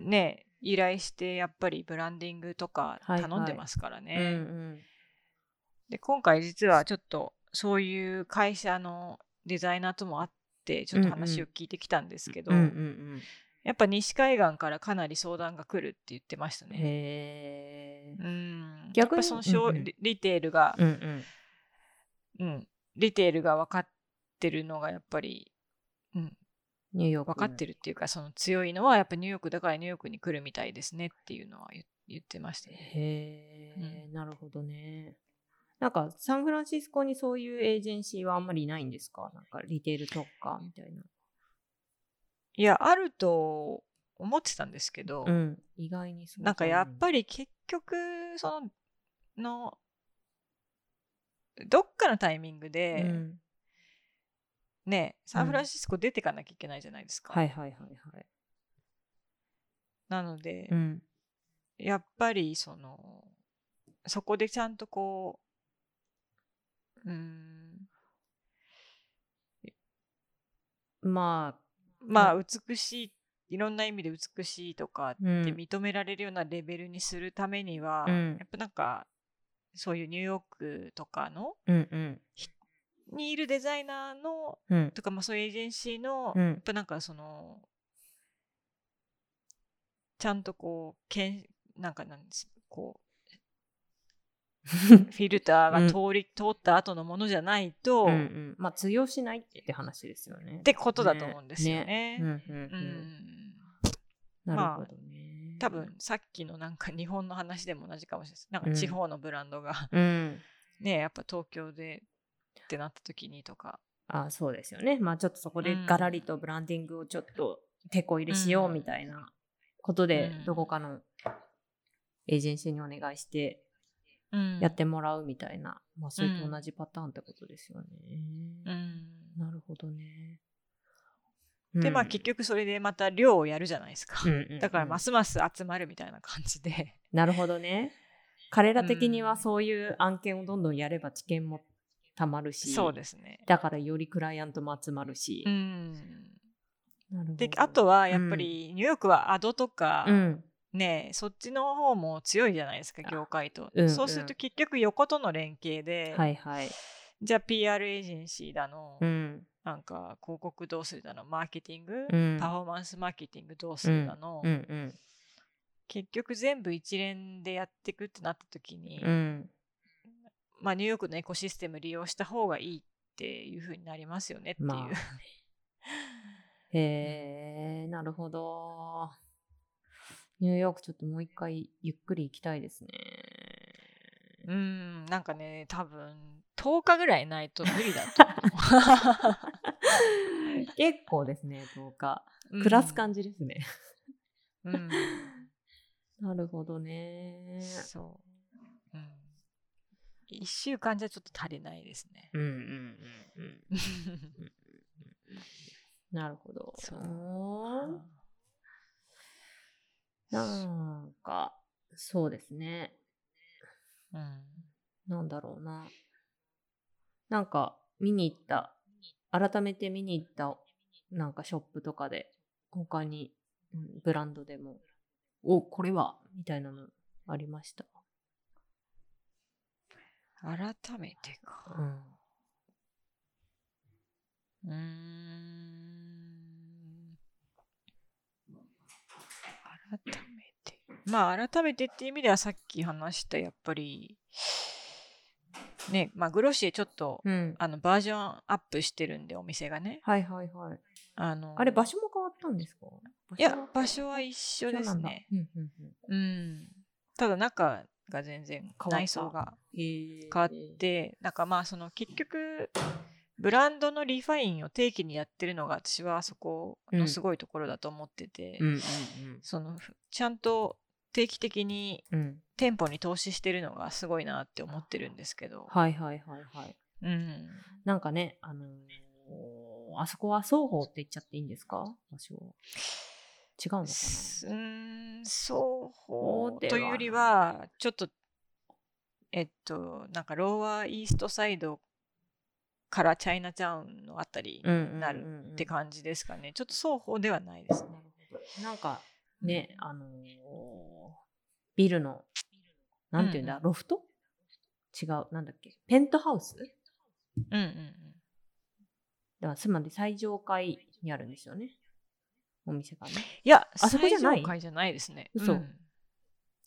んね、依頼してやっぱりブランディングとかはいはい頼んでますからうん。ね。うんで、今回実はちょっとそういう会社のデザイナーとも会って、ちょっと話を聞いてきたんですけど、うんうんやっぱ西海岸からかなり相談が来るって言ってましたね。へえ。うん、逆にそのうんうんリリテールが、うんうん。うん、リテールが分かってるのがやっぱり、うん、ニューヨーク。分かってるっていうかその強いのはやっぱニューヨークだからニューヨークに来るみたいですねっていうのは言言ってましたね。へえ、なるほどね。なんか、サンフランシスコにそういうエージェンシーはあんまりいないんですか？なんか、リテール特化みたいな。いやあると思ってたんですけど、うん。意外にそうなんかやっり、ぱり結局そののどっかのタイミングで、うん、ねサンフランシスコ出てかなきゃいけないじゃないですか。はいはいはいはい。なので、うん。やっぱりそのそこでちゃんとこううーんまあ、まあ美しいいろんな意味で美しいとかってうん認められるようなレベルにするためには、うんやっぱなんかそういうニューヨークとかのうんうん。にいるデザイナーのうん。とか、まあ、そういうエージェンシーの、うんやっぱなんかそのちゃんとこうけんなんかなんですこう フィルターが通り、通った後のものじゃないと、うんうん、まあ通用しないって話ですよね。ってことだと思うんですよね。うんうんうんうんなるほどね。多分さっきのなんか日本の話でも同じかもしれないです。なんか地方のブランドが、うん。ねやっぱ東京でってなった時にとか。あそうですよね。まあちょっとそこでガラリとブランディングをちょっと手こ入れしようみたいなことで、うんどこかのエージェンシーにお願いしてうんやってもらうみたいな、まあそれと同じパターンってことですよね。うんなるほどね。でまあ結局それでまた量をやるじゃないですか。だからますます集まるみたいな感じで。なるほどね。彼ら的にはそういう案件をどんどんやれば知見もたまるし、そうですね。だからよりクライアントも集まるし。うん、なるほど。であとはやっぱりニューヨークはアドとか、うん、ねそっちの方も強いじゃないですかあ業界と、うんそうすると結局横との連携で、はいはい。じゃあ PR エージェンシーだの、うん、なんか広告どうするだのマーケティング、うん。パフォーマンスマーケティングどうするだの、うんうん結局全部一連でやっていくってなった時に、うん。まあ、ニューヨークのエコシステム利用した方がいいっていう風になりますよねっていう。まあ へえ、なるほど。ニューヨークちょっともう一回ゆっくり行きたいですね。うん、なんかね、多分10日ぐらいないと無理だと 結構ですね、10日。暮らす感じですね。うん。う んなるほどね。そう。うん。1週間じゃちょっと足りないですね。うんうんうんうん。なるほど。そうなんか、そうですね。うん。なんだろうな。なんか、見に行った、改めて見に行った、なんかショップとかで、他に、うんブランドでも、お、これは、みたいなのありました。改めてか。うん。うーん。改めて。まあ、改めてっていう意味ではさっき話した、やっぱり、ね、まあ、グロシエちょっと、うん。あの、バージョンアップしてるんで、お店がね。はいはいはい。あの、あれ、場所も変わったんですか？いや、場所は一緒ですね。うん。ただ、中が全然、た内装がへ変わって、なんかまあ、その、結局、ブランドのリファインを定期にやってるのが私はそこのすごいところだと思ってて、そのちゃんと定期的に。店舗に投資してるのがすごいなって思ってるんですけど、はいはいはいはい。うん、なんかね、あのーあそこは双方って言っちゃっていいんですか？場所。違うのかすうーんそうではというよりはちょっとえっとなんかローワーイーストサイドからチャイナタウンのあたりになるって感じですかね、ちょっと双方ではないですね。なんかね、あのービルの、なんていうんだ、うんうん。ロフト？違う、なんだっけ、ペントハウス？うんうんだからつまり最上階にあるんですよね。お店がね。いや、あそこじゃない？最上階じゃないですね。嘘うん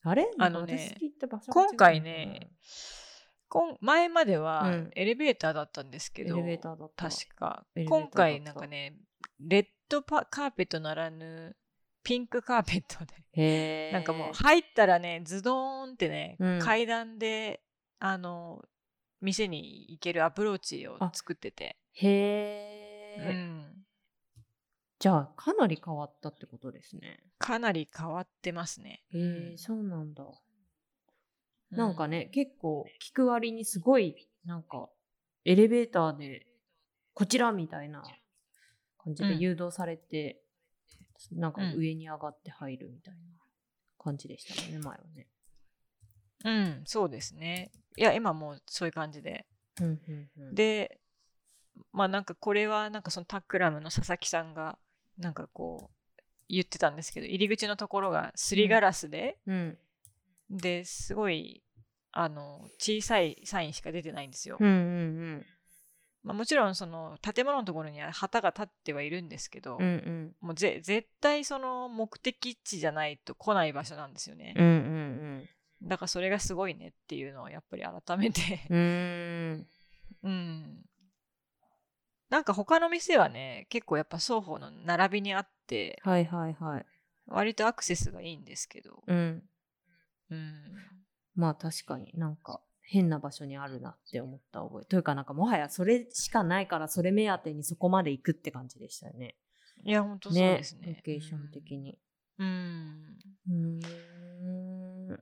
あれ？あのね今回ね、前までうはん。エレベーターだったんですけど、エレベーターだった。確か。今回なんかねレッドパカーペットならぬピンクカーペットで。なんかもう入ったらねズドーンってね、うん。階段であの店に行けるアプローチをあ作ってて、へうえ、ん、じゃあ、かなり変わったってことですね。かなり変わってますね。へえ、うんそうなんだ。うなんかね、結構聞く割にすごい、なんか、エレベーターで、こちらみたいな感じでうん誘導されて、なんかうん上に上がって入るみたいな感じでしたね、前はね。うん、そうですね。いや、今もうそういう感じで。うんうんうん、で、まあなんかこれはなんかそのタックラムの佐々木さんがなんかこう言ってたんですけど、入り口のところがすりガラスで、うん、ですごいあの小さいサインしか出てないんですよ。うんうんまあ、もちろんその建物のところには旗が立ってはいるんですけど、うんうんもうぜ絶対その目的地じゃないと来ない場所なんですよね。うんうんだからそれがすごいねっていうのをやっぱり改めてうんうんうん。なんか他の店はね、結構やっぱ双方の並びにあって、はいはいはい。割とアクセスがいいんですけど、うん。うん。まあ確かになんか変な場所にあるなって思った覚え。というかなんかもはやそれしかないからそれ目当てにそこまで行くって感じでしたよね。いや、ほんとそうですね。ロケーション的に。うん。うーん。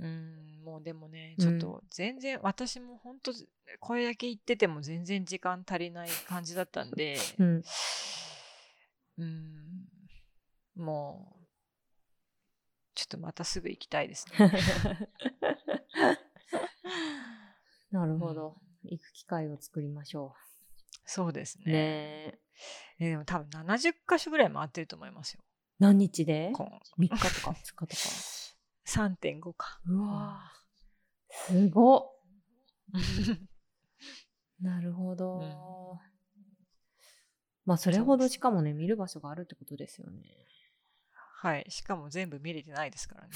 うん、もうでもね、うんちょっと全然、私も本当これだけ言ってても全然時間足りない感じだったんで、うん。うん、もう、ちょっとまたすぐ行きたいですね。なるほど。行く機会を作りましょそうですう。ね。ねえ。えでも多分70箇所ぐらい回ってると思いますよ。何日で？今 ?3 日とか2日とか。3.5か。うわぁ。すごっ。なるほど。まあそれほどしかもね、見る場所があるってことですよね。はい。しかも全部見れてないですからね。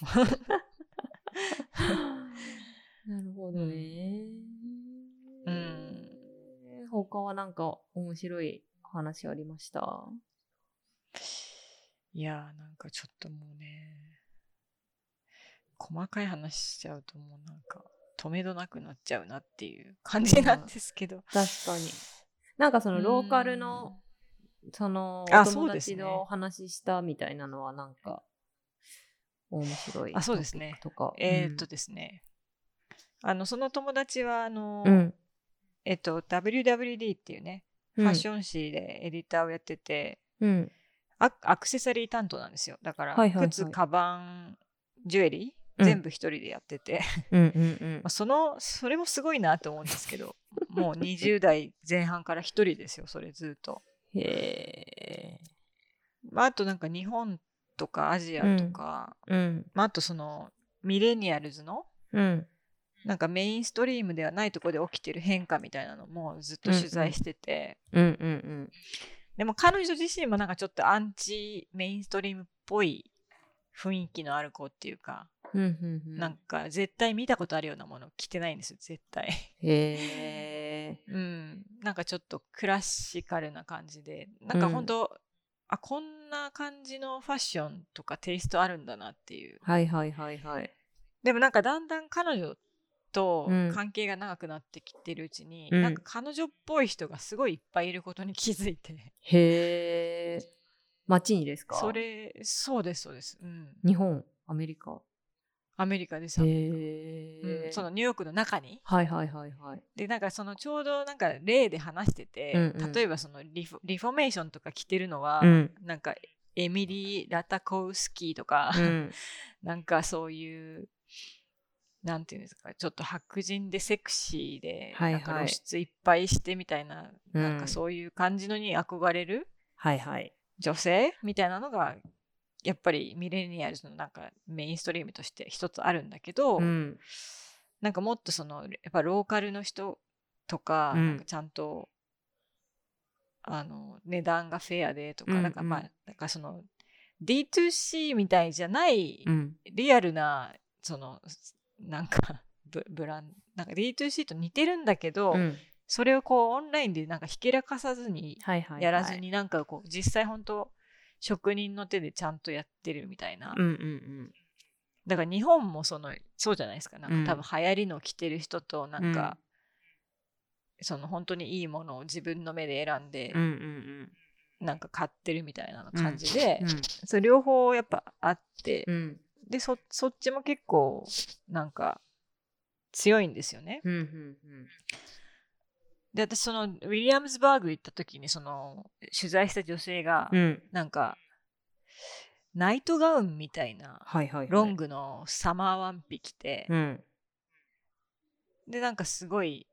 なるほどね。うん。他はなんか面白い話ありました？いやーなんかちょっともうね、細かい話しちゃうともうなんか止めどなくなっちゃうなっていう感じなんですけど。確かに。なんかそのローカルの、そのあお友達のお話ししたみたいなのはなんか面白いあそうですね。とか。えーっとですね、あの、その友達は、あの、うん、えっと、WWD っていうね、うん。ファッション誌でエディターをやってて、うん、アアクセサリー担当なんですよ。だから、はいはいはい。靴、カバン、ジュエリー、うん全部一人でやってて、まあ、その、それもすごいなと思うんですけど、もう20代前半から一人ですよ、それずっと。へえ。まあ、あとなんか日本とかアジアとか、うん、まあ、あとそのミレニアルズのうん、なんかメインストリームではないところで起きてる変化みたいなのもずっと取材してて。でも彼女自身もなんかちょっとアンチメインストリームっぽい雰囲気のある子っていうか。なんか絶対見たことあるようなもの着てないんですよ絶対。へえ。うん。なんかちょっとクラシカルな感じで。なんか本当、あこんな感じのファッションとかテイストあるんだなっていう。はいはいはいはい。でもなんかだんだん彼女とうん。関係が長くなってきてるうちに、うん。なんか彼女っぽい人がすごいいっぱいいることに気づいて。へえ。街にですか？それそうですそうです、うん、日本、アメリカ？アメリカでさ、へうえん、。そのニューヨークの中にはいはいはいはい。でなんかそのちょうどなんか例で話してて、うんうん例えばそのリフリフォーメーションとか着てるのは、うん。なんかエミリー・ラタコウスキーとか、うん。なんかそういうなんていうんですかちょっと白人でセクシーで、はいはいなんか露出いっぱいしてみたいな、うんなんかそういう感じのに憧れるはいはい。女性みたいなのがやっぱりミレニアルズのなんかメインストリームとして一つあるんだけど、うん。なんかもっとそのやっぱローカルの人とか,、うんなんかちゃんとあの値段がフェアでとか、うんうんなんかまあなんかその D2C みたいじゃないうん。リアルなそのなんか ブブランなんか D2C と似てるんだけど、うん。それをこうオンラインでなんかひけらかさずにはいはい、はい。やらず。になんかこう実際本当職人の手でちゃんとやってるみたいな、うんうんだから日本もそのそうじゃないですかなんうんか多分流行りの着てる人となんか、その本当にいいものを自分の目で選んでうん。うんうんなんか買ってるみたいな感じで、うん。それ両方やっぱあって、うん。でそそっちも結構なんか強いんですよね。うん。うん。うん。で私そのウィリアムズバーグ行った時にその取材した女性が、うん。なんかナイトガウンみたいな。ロン。グのサマーワンピ着て、うん。でなんかすごい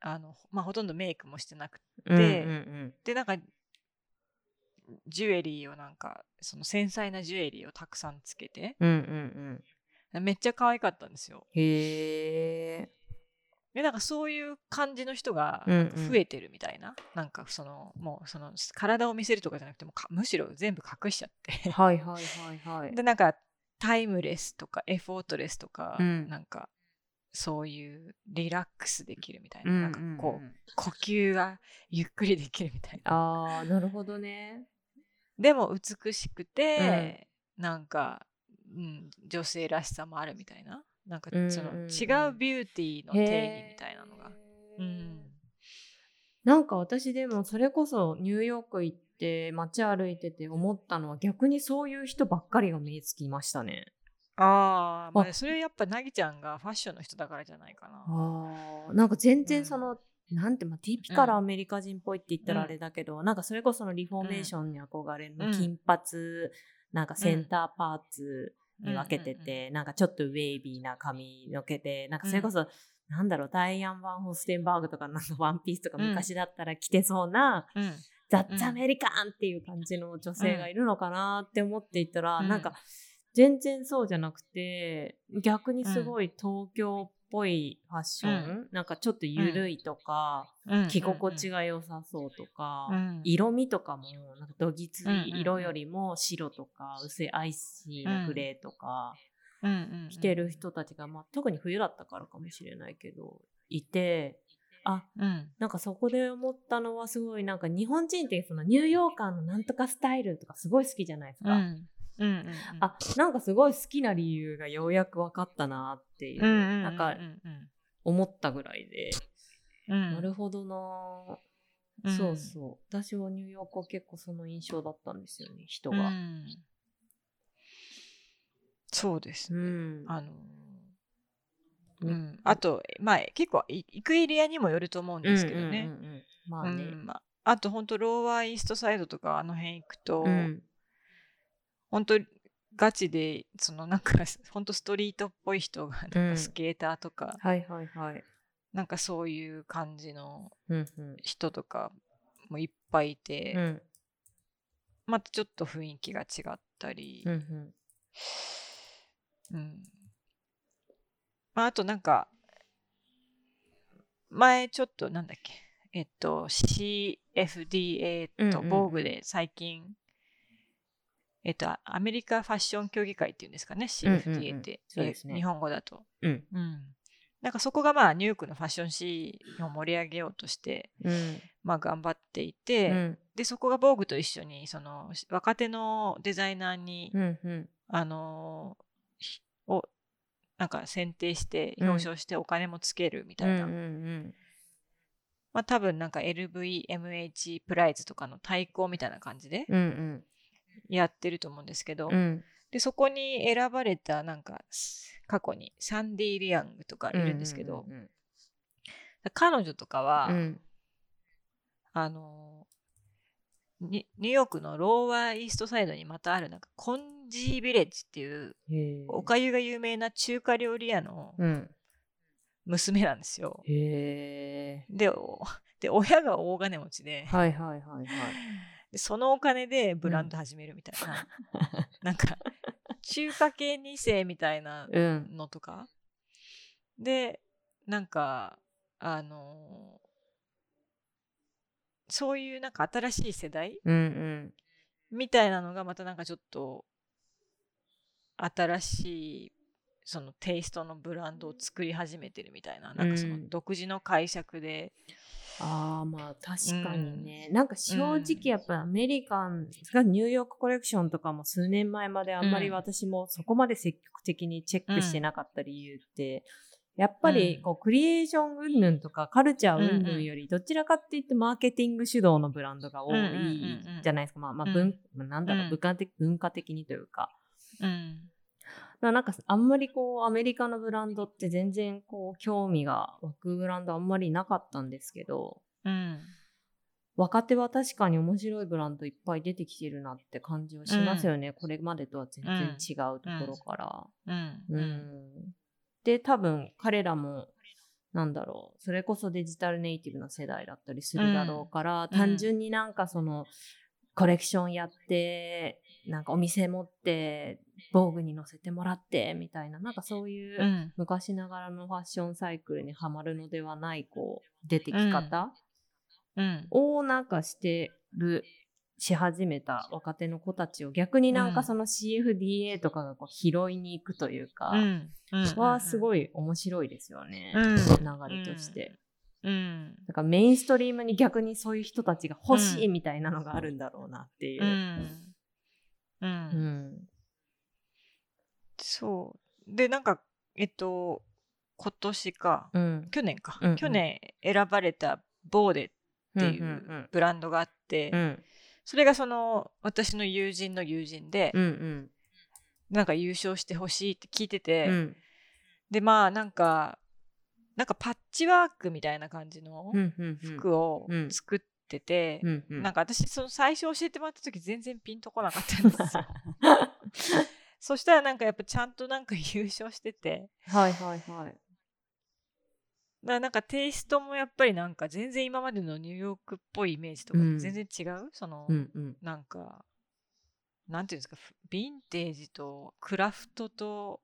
あの、まあ、ほとんどメイクもしてなくてうんうんでなんかジュエリーをなんかその繊細なジュエリーをたくさんつけてうん。うんうんうん。めっちゃ可愛かったんですよ。へえ。でなんかそういう感じの人が増えてるみたいな、なんかそのもうその体を見せるとかじゃなくてもかむしろ全部隠しちゃって。はいはいはいはい。でなんかタイムレスとかエフォートレスとか、うん。なんかそういうリラックスできるみたいな,、うんなんかこうんうんう呼吸がゆっくりできるみたいな。ああ、なるほどね。でも美しくて、なんか、うん、女性らしさもあるみたいななんかその、うんうん。うん違うビューティーの定義みたいなのが、うん、なんか私でもそれこそニューヨーク行って街歩いてて思ったのは逆にそういう人ばっかりが目につきましたね。あー、まああ。それやっぱなぎちゃんがファッションの人だからじゃないかな。あー。なんか全然その、なんて、まあ、ティピカルアメリカ人っぽいって言ったらあれだけど、なんかそれこそのリフォーメーションに憧れるの、うん。金髪、なんかセンターパーツに分けてて、なんかちょっとウェービーな髪の毛で、なんかそれこそ、なんだろう、ダイアン・バン・ホステンバーグとかなんかワンピースとかうん。昔だったら着てそうな、うん。ザッツアメリカンっていう感じの女性がいるのかなって思っていたら、うん。なんか全然そうじゃなくて逆にすごい東京っぽいファッション、なんかちょっと緩いとか、うん。着心地が良さそうとか、うん。色味とかもなんかどぎつうんうんうん。い色よりも白とか薄いアイシーなグレーとかうんうんうん。着てる人たちが、まあ、特に冬だったからかもしれないけどいてあうん。なんかそこで思ったのはすごいなんか日本人ってそのニューヨーカーのなんとかスタイルとかすごい好きじゃないですか。うんうんうんうん。あなんかすごい好きな理由がようやく分かったなっていう、なんかうん思ったぐらいで、うん。なるほどな、うん。そうそう。私はニューヨークは結構その印象だったんですよね人うが。ん。そうですうね。ん。あのうんうん、あと、まあ、結構い行くエリアにもよると思うんですけどね。まあね。うんまあ、あと本当ローワーイーストサイドとかあの辺行くと、うん本当ガチでそのなんか 本当ストリートっぽい人がなんうん。かスケーターとか、はいはいはい。なんかそういう感じのうんうん。人とかもいっぱいいて、うん。またちょっと雰囲気が違ったり、うんうん。うん。まあ、あとなんか前ちょっとなんだっけえっと CFDA とうんうんうん。防具で最近、えっとアメリカファッション協議会っていうんですかねうんうん CFDA って、日本語だと、うん。うん、なんかそこがまあニューヨークのファッションシーンを盛り上げようとして、うん。まあ、頑張っていて、うん。でそこが防具と一緒にその若手のデザイナーに、うんうん。あのひをなんか選定してうん表彰してお金もつけるみたいな、うんうんまあ多分なんか LVMH プライズとかの対抗みたいな感じでうんうんやってると思うんですけど、うん。でそこに選ばれたなんかす過去にサンディ・リアングとかいるんですけど、うんうん彼女とかは、うん。あのニニューヨークのローワーイーストサイドにまたあるなんかコンジービレッジっていうおかゆが有名な中華料理屋のうん。娘なんですよ。でおで親が大金持ちで。はいはいはいはいでそのお金でブランド始めるみたいな、なんか中華系2世みたいなうん。のとか。でなんかあのそういうなんか新しい世代うんうん。みたいなのがまたなんかちょっと新しいそのテイストのブランドを作り始めてるみたいな。なんかそのうん。独自の解釈で、ああまあ確かにね、なんか正直やっぱアメリカンがニューヨークコレクションとかも数年前まであんまりうん。私もそこまで積極的にチェックしてなかった理由って、やっぱりうん。こうクリエーション云々とかカルチャー云うんうん。々よりどちらかって言ってマーケティング主導のブランドが多うんうんうんいうん。じゃないですか。まあまあうん。文、まあなんだろう、うん。文化的文化的にというか。うんなんかあんまりこうアメリカのブランドって全然こう興味が湧くブランドあんまりなかったんですけど、うん。若手は確かに面白いブランドいっぱい出てきてるなって感じはしますよね。これまでとは全然違うところから。うん。うん。で、多分彼らも、なんだろう、それこそデジタルネイティブな世代だったりするだろうから、うん。単純になんかその、コレクションやって、なんかお店持って、防具に乗せてもらって、みたいな、なんかそういう、うん。昔ながらのファッションサイクルにはまるのではない、こう、出てき方、うん。をなんかしてるし始めた若手の子たちを逆になんかその CFDA とかがこう拾いに行くというか、うん。はすいごい面白いですよね、うん。流れとして。うん。だからメインストリームに逆にそういう人たちが欲しいみたいなのがあるんだろうなっていう。う。ん。ううん。んそう。でなんかえっと今年か。うん。去年か、うんうん。去年選ばれたボーデっていうんうブランドがあって、うん。それがその私の友人の友人で、うんうん。なんか優勝してほしいって聞いてて、うん。でまあなんかなんかパッチワークみたいな感じのうんうん服をうん。作ってて、うんうん。なんか私その最初教えてもらった時全然ピンとこなかったんですよ。そしたらなんかやっぱちゃんとなんか優勝してて。はいはいはい。だからなんかテイストもやっぱりなんか全然今までのニューヨークっぽいイメージとかうん。全然違う、その、うんうん。なんかなんていうんですかヴィンテージとクラフトと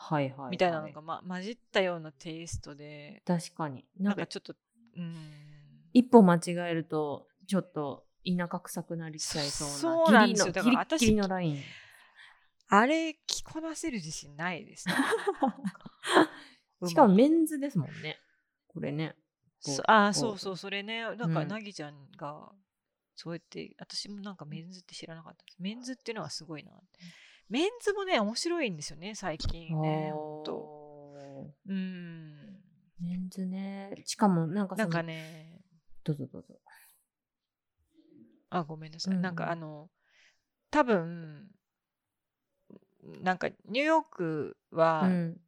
はいはいはい。みたいなのが、ま、混じったようなテイストで確かに。なんんかちょっとうん。一歩間違えるとちょっと田舎臭くなりちゃいそうなそうなんですよ。ギリのだからギリッギリのライン。あれ着こなせる自信ないですね。しかもメンズですもんね。これね。あーこそうそうそれね。なんかうん。なぎちゃんがそうやって私もなんかメンズって知らなかったメンズっていうのがすごいなメンズもね面白いんですよね最近ねほんうん。ーメンズね。しかもなんかなんかね。どうぞどうぞ。あごめんなさい、うん。なんかあの多分なんかニューヨークは、やっうん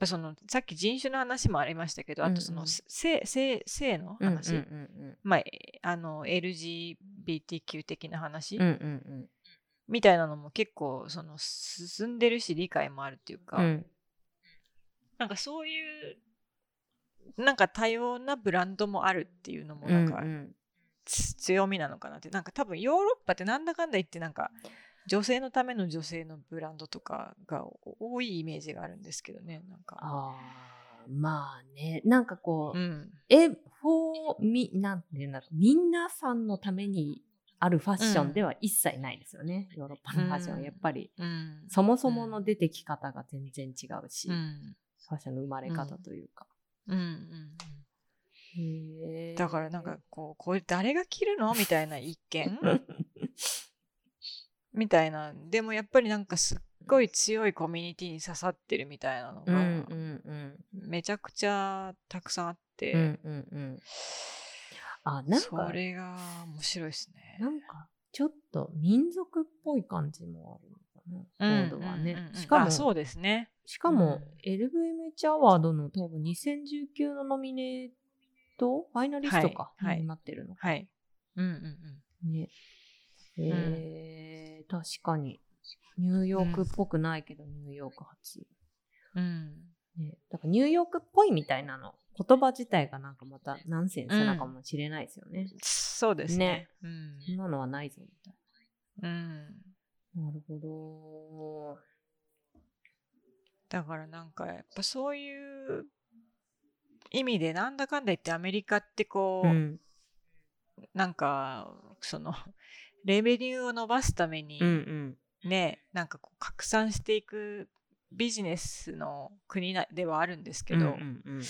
ぱそのさっき人種の話もありましたけど、あとそのうん。うん性性性の話、うんうんまあ、えあの LGBTQ 的な話、うんうんうんみたいなのも結構その進んでるし理解もあるっていうか、うん。うんなんかそういうなんか多様なブランドもあるっていうのもなんかうん。うんつ強みなのかなって。なんか多分ヨーロッパってなんだかんだ言ってなんか女性のための女性のブランドとかが多いイメージがあるんですけどねなんか。あーまあね。なんかこう、うん、え、フォーみ、なんていうんだろう、皆さんのためにあるファッションでは一切ないですよね、ヨーロッパのファッションは。うん。やっぱり、うん、そもそもの出てき方が全然違うし、うん。ファッションの生まれ方というか。だからなんかこうこれ誰が着るの？みたいな一見？みたいな。でもやっぱりなんかすっごい強いコミュニティに刺さってるみたいなのがめちゃくちゃたくさんあって、うん。うんうんうん。あ、なんそか、れが面白いですね。なんか、ちょっと民族っぽい感じもあるのかな、うんコードはね。しかも、あそうですね。しかも、う LVMH アワードの多分2019のノミネート、ファイナリストか、はいはいになってるのか。はい。うんうんうん。ね。えー確かに。ニューヨークっぽくないけど、ニューヨーク発。うんね、だからニューヨークっぽいみたいなの、言葉自体がなんかまたナンセンスなのかもしれないですよね。そうですね。ねうんそんなのはないぞみたいうん。な。なるほど。だからなんかやっぱそういう意味でなんだかんだ言ってアメリカってこう、うん。なんかその レベニューを伸ばすためにうんうん。ね、なんかこう拡散していくビジネスの国なではあるんですけど、うんうんうん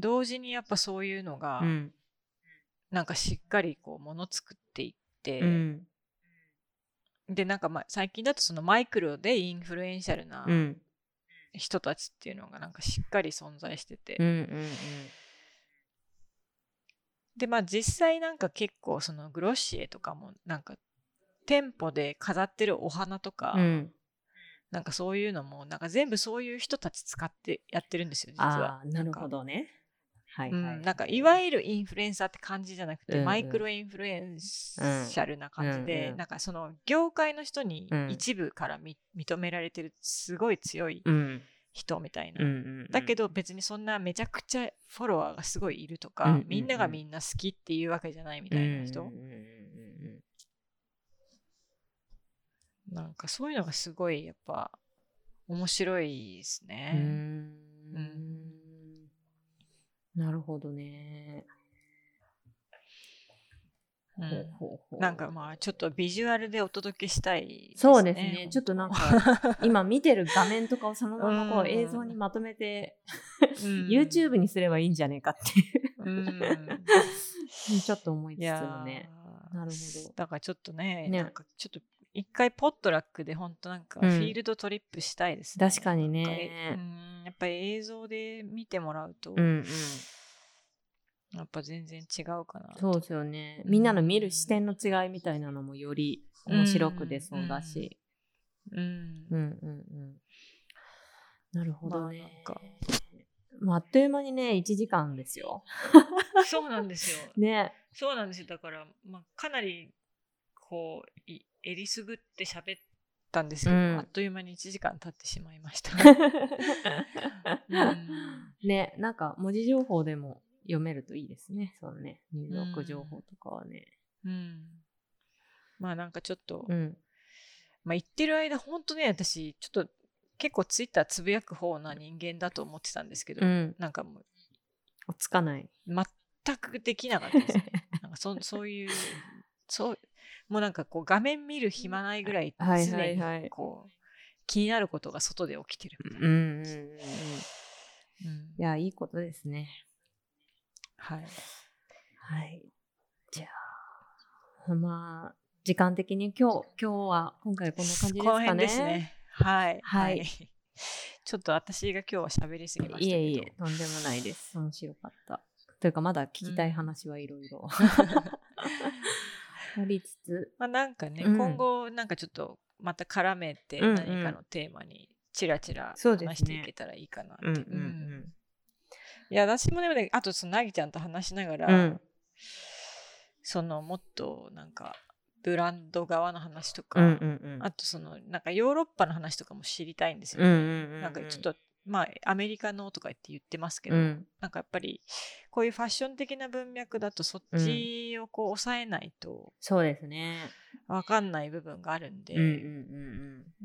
同時にやっぱそういうのが、うん。なんかしっかりこうもの作っていって、うん。でなんかまあ最近だとそのマイクロでインフルエンシャルなうん。人たちっていうのがなんかしっかり存在してて、うんうんでまあ実際なんか結構そのグロッシエとかもなんか店舗で飾ってるお花とか、うん。うんなんかそういうのもなんか全部そういう人たち使ってやってるんですよ実は。なるほどね。はいうんはい。なんかい。わゆるインフルエンサーって感じじゃなくて、うんうん。マイクロインフルエンシャルな感じで、うんうんなんかその業界の人にうん。一部からみ、認められてるすごい強いうん。人みたいな、うんうんうん。だけど別にそんなめちゃくちゃフォロワーがすごいいるとか、うんうんうんみんながみんな好きっていうわけじゃないみたいな人、うんうんうんうんなんかそういうのがすごいやっぱ面白いですね。んなるほどね。うん。ほうほうほう。なんかまあちょっとビジュアルでお届けしたいですね。そうですね。ちょっとなんか、今見てる画面とかをそのままこううん映像にまとめて、うん。YouTube にすればいいんじゃねえかっていう。うん。ちょっと思いつつもね。ー。なるほど。だからちょっとねね。なんかちょっと一回ポットラックで本当なんかフうん。ィールドトリップしたいですね。確かにね。うんぱり映像で見てもらうと、うんうん。やっぱ全然違うかな。そうですよね。みんなの見る視点の違いみたいなのもより面白く出そうだし。うんうんうんうん。なるほどね。まあまあ、あっという間にね、1時間ですよ。そうなんですよ。ね。そうなんですよ。だから、まあ、かなりこういえりすぐって喋ったんですけど、うんあっという間に1時間経ってしまいました。ね、なんか文字情報でも読めるといいですね。そうね。入力情報とかはね。うんうんまあなんかちょっと、うん。まあ言ってる間本当ね私ちょっと結構ツイッターつぶやく方な人間だと思ってたんですけど、うん。なんかもうつかない。全くできなかったですね。なんかそそういうそうもうなんかこう画面見る暇ないぐらいはい常はいはいにこう気になることが外で起きてるみたいな。うんうんうんうん。いうんや、いいことですね。はい。はい。じゃあ、まあ、時間的に今日、今日は、今回こんな感じですこのかね。辺ですね。はい。はい ちょっと私が今日は喋りすぎましたけど。いえいえ、とんでもないです。面白かった。というか、まだ聞きたい話はいろいろ。ありつつ、まあなんかね、うん今後なんかちょっとまた絡めて何かのテーマにチラチラ話していけたらいいかなって。うんうんうんいや私もねあとそのなぎちゃんと話しながら、うん。そのもっとなんかブランド側の話とか。あとそのなんかヨーロッパの話とかも知りたいんですよね。なんかちょっとまあアメリカのとか言って言ってますけど、うん、なんかやっぱりこういうファッション的な文脈だとそっちをこう抑えないとそうですね。分かんない部分があるんで、うんうんうん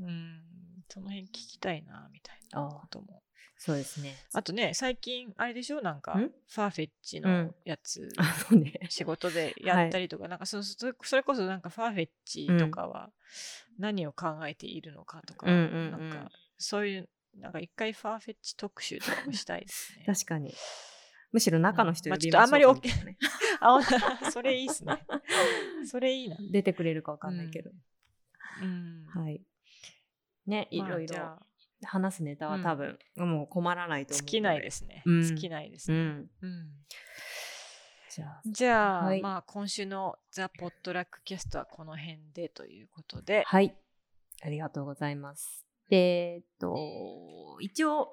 うん。うんその辺聞きたいなみたいなことも。そうですね。あとね最近あれでしょ？なんかん？ファーフェッチのうんやつ、うね。仕事でやったりとか、なんかそそれこそなんかファーフェッチとかは何を考えているのかとか、なんかそういうなんか一回ファーフェッチ特集とかもしたいですね。確かに。むしろ中の人まあ呼びちょっとあんまりましょうかみたいなね あそれいいっすね。それいいな。出てくれるかわかんないけど。うん。はい。ね、いまあろいろ話すネタは多分、もう困らないと思う。尽きないですね。うん尽きないですね。うん。うんじゃあ、じゃあ、はいまあ今週のザ・ポットラックキャストはこの辺でということで、はい。ありがとうございます。で、えっと、一応、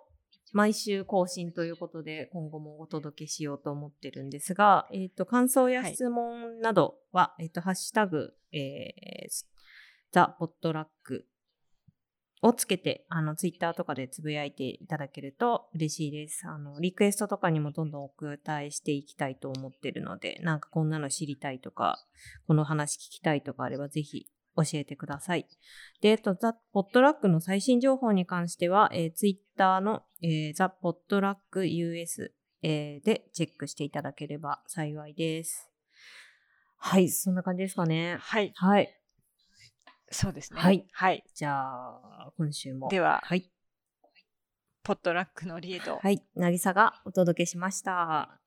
毎週更新ということで、今後もお届けしようと思ってるんですが、えっと、感想や質問などは、えっと、ハッシュタグ、えー、ザ・ポットラックをつけて、あの、ツイッターとかでつぶやいていただけると嬉しいです。あの、リクエストとかにもどんどんお答えしていきたいと思ってるので、なんかこんなの知りたいとか、この話聞きたいとかあれば、ぜひ教えてください。で、えっと、ザ・ポットラックの最新情報に関しては、えー、ツイッターの、えー、ザ・ポットラック US、えーでチェックしていただければ幸いです。はい、そんな感じですかね。はい。はい。そうですね。はいはい。じゃあ、今週も。では、はい。ポットラックのリエと、はい。渚がお届けしました。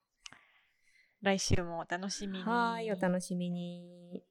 来週もお楽しみに。はい、お楽しみに。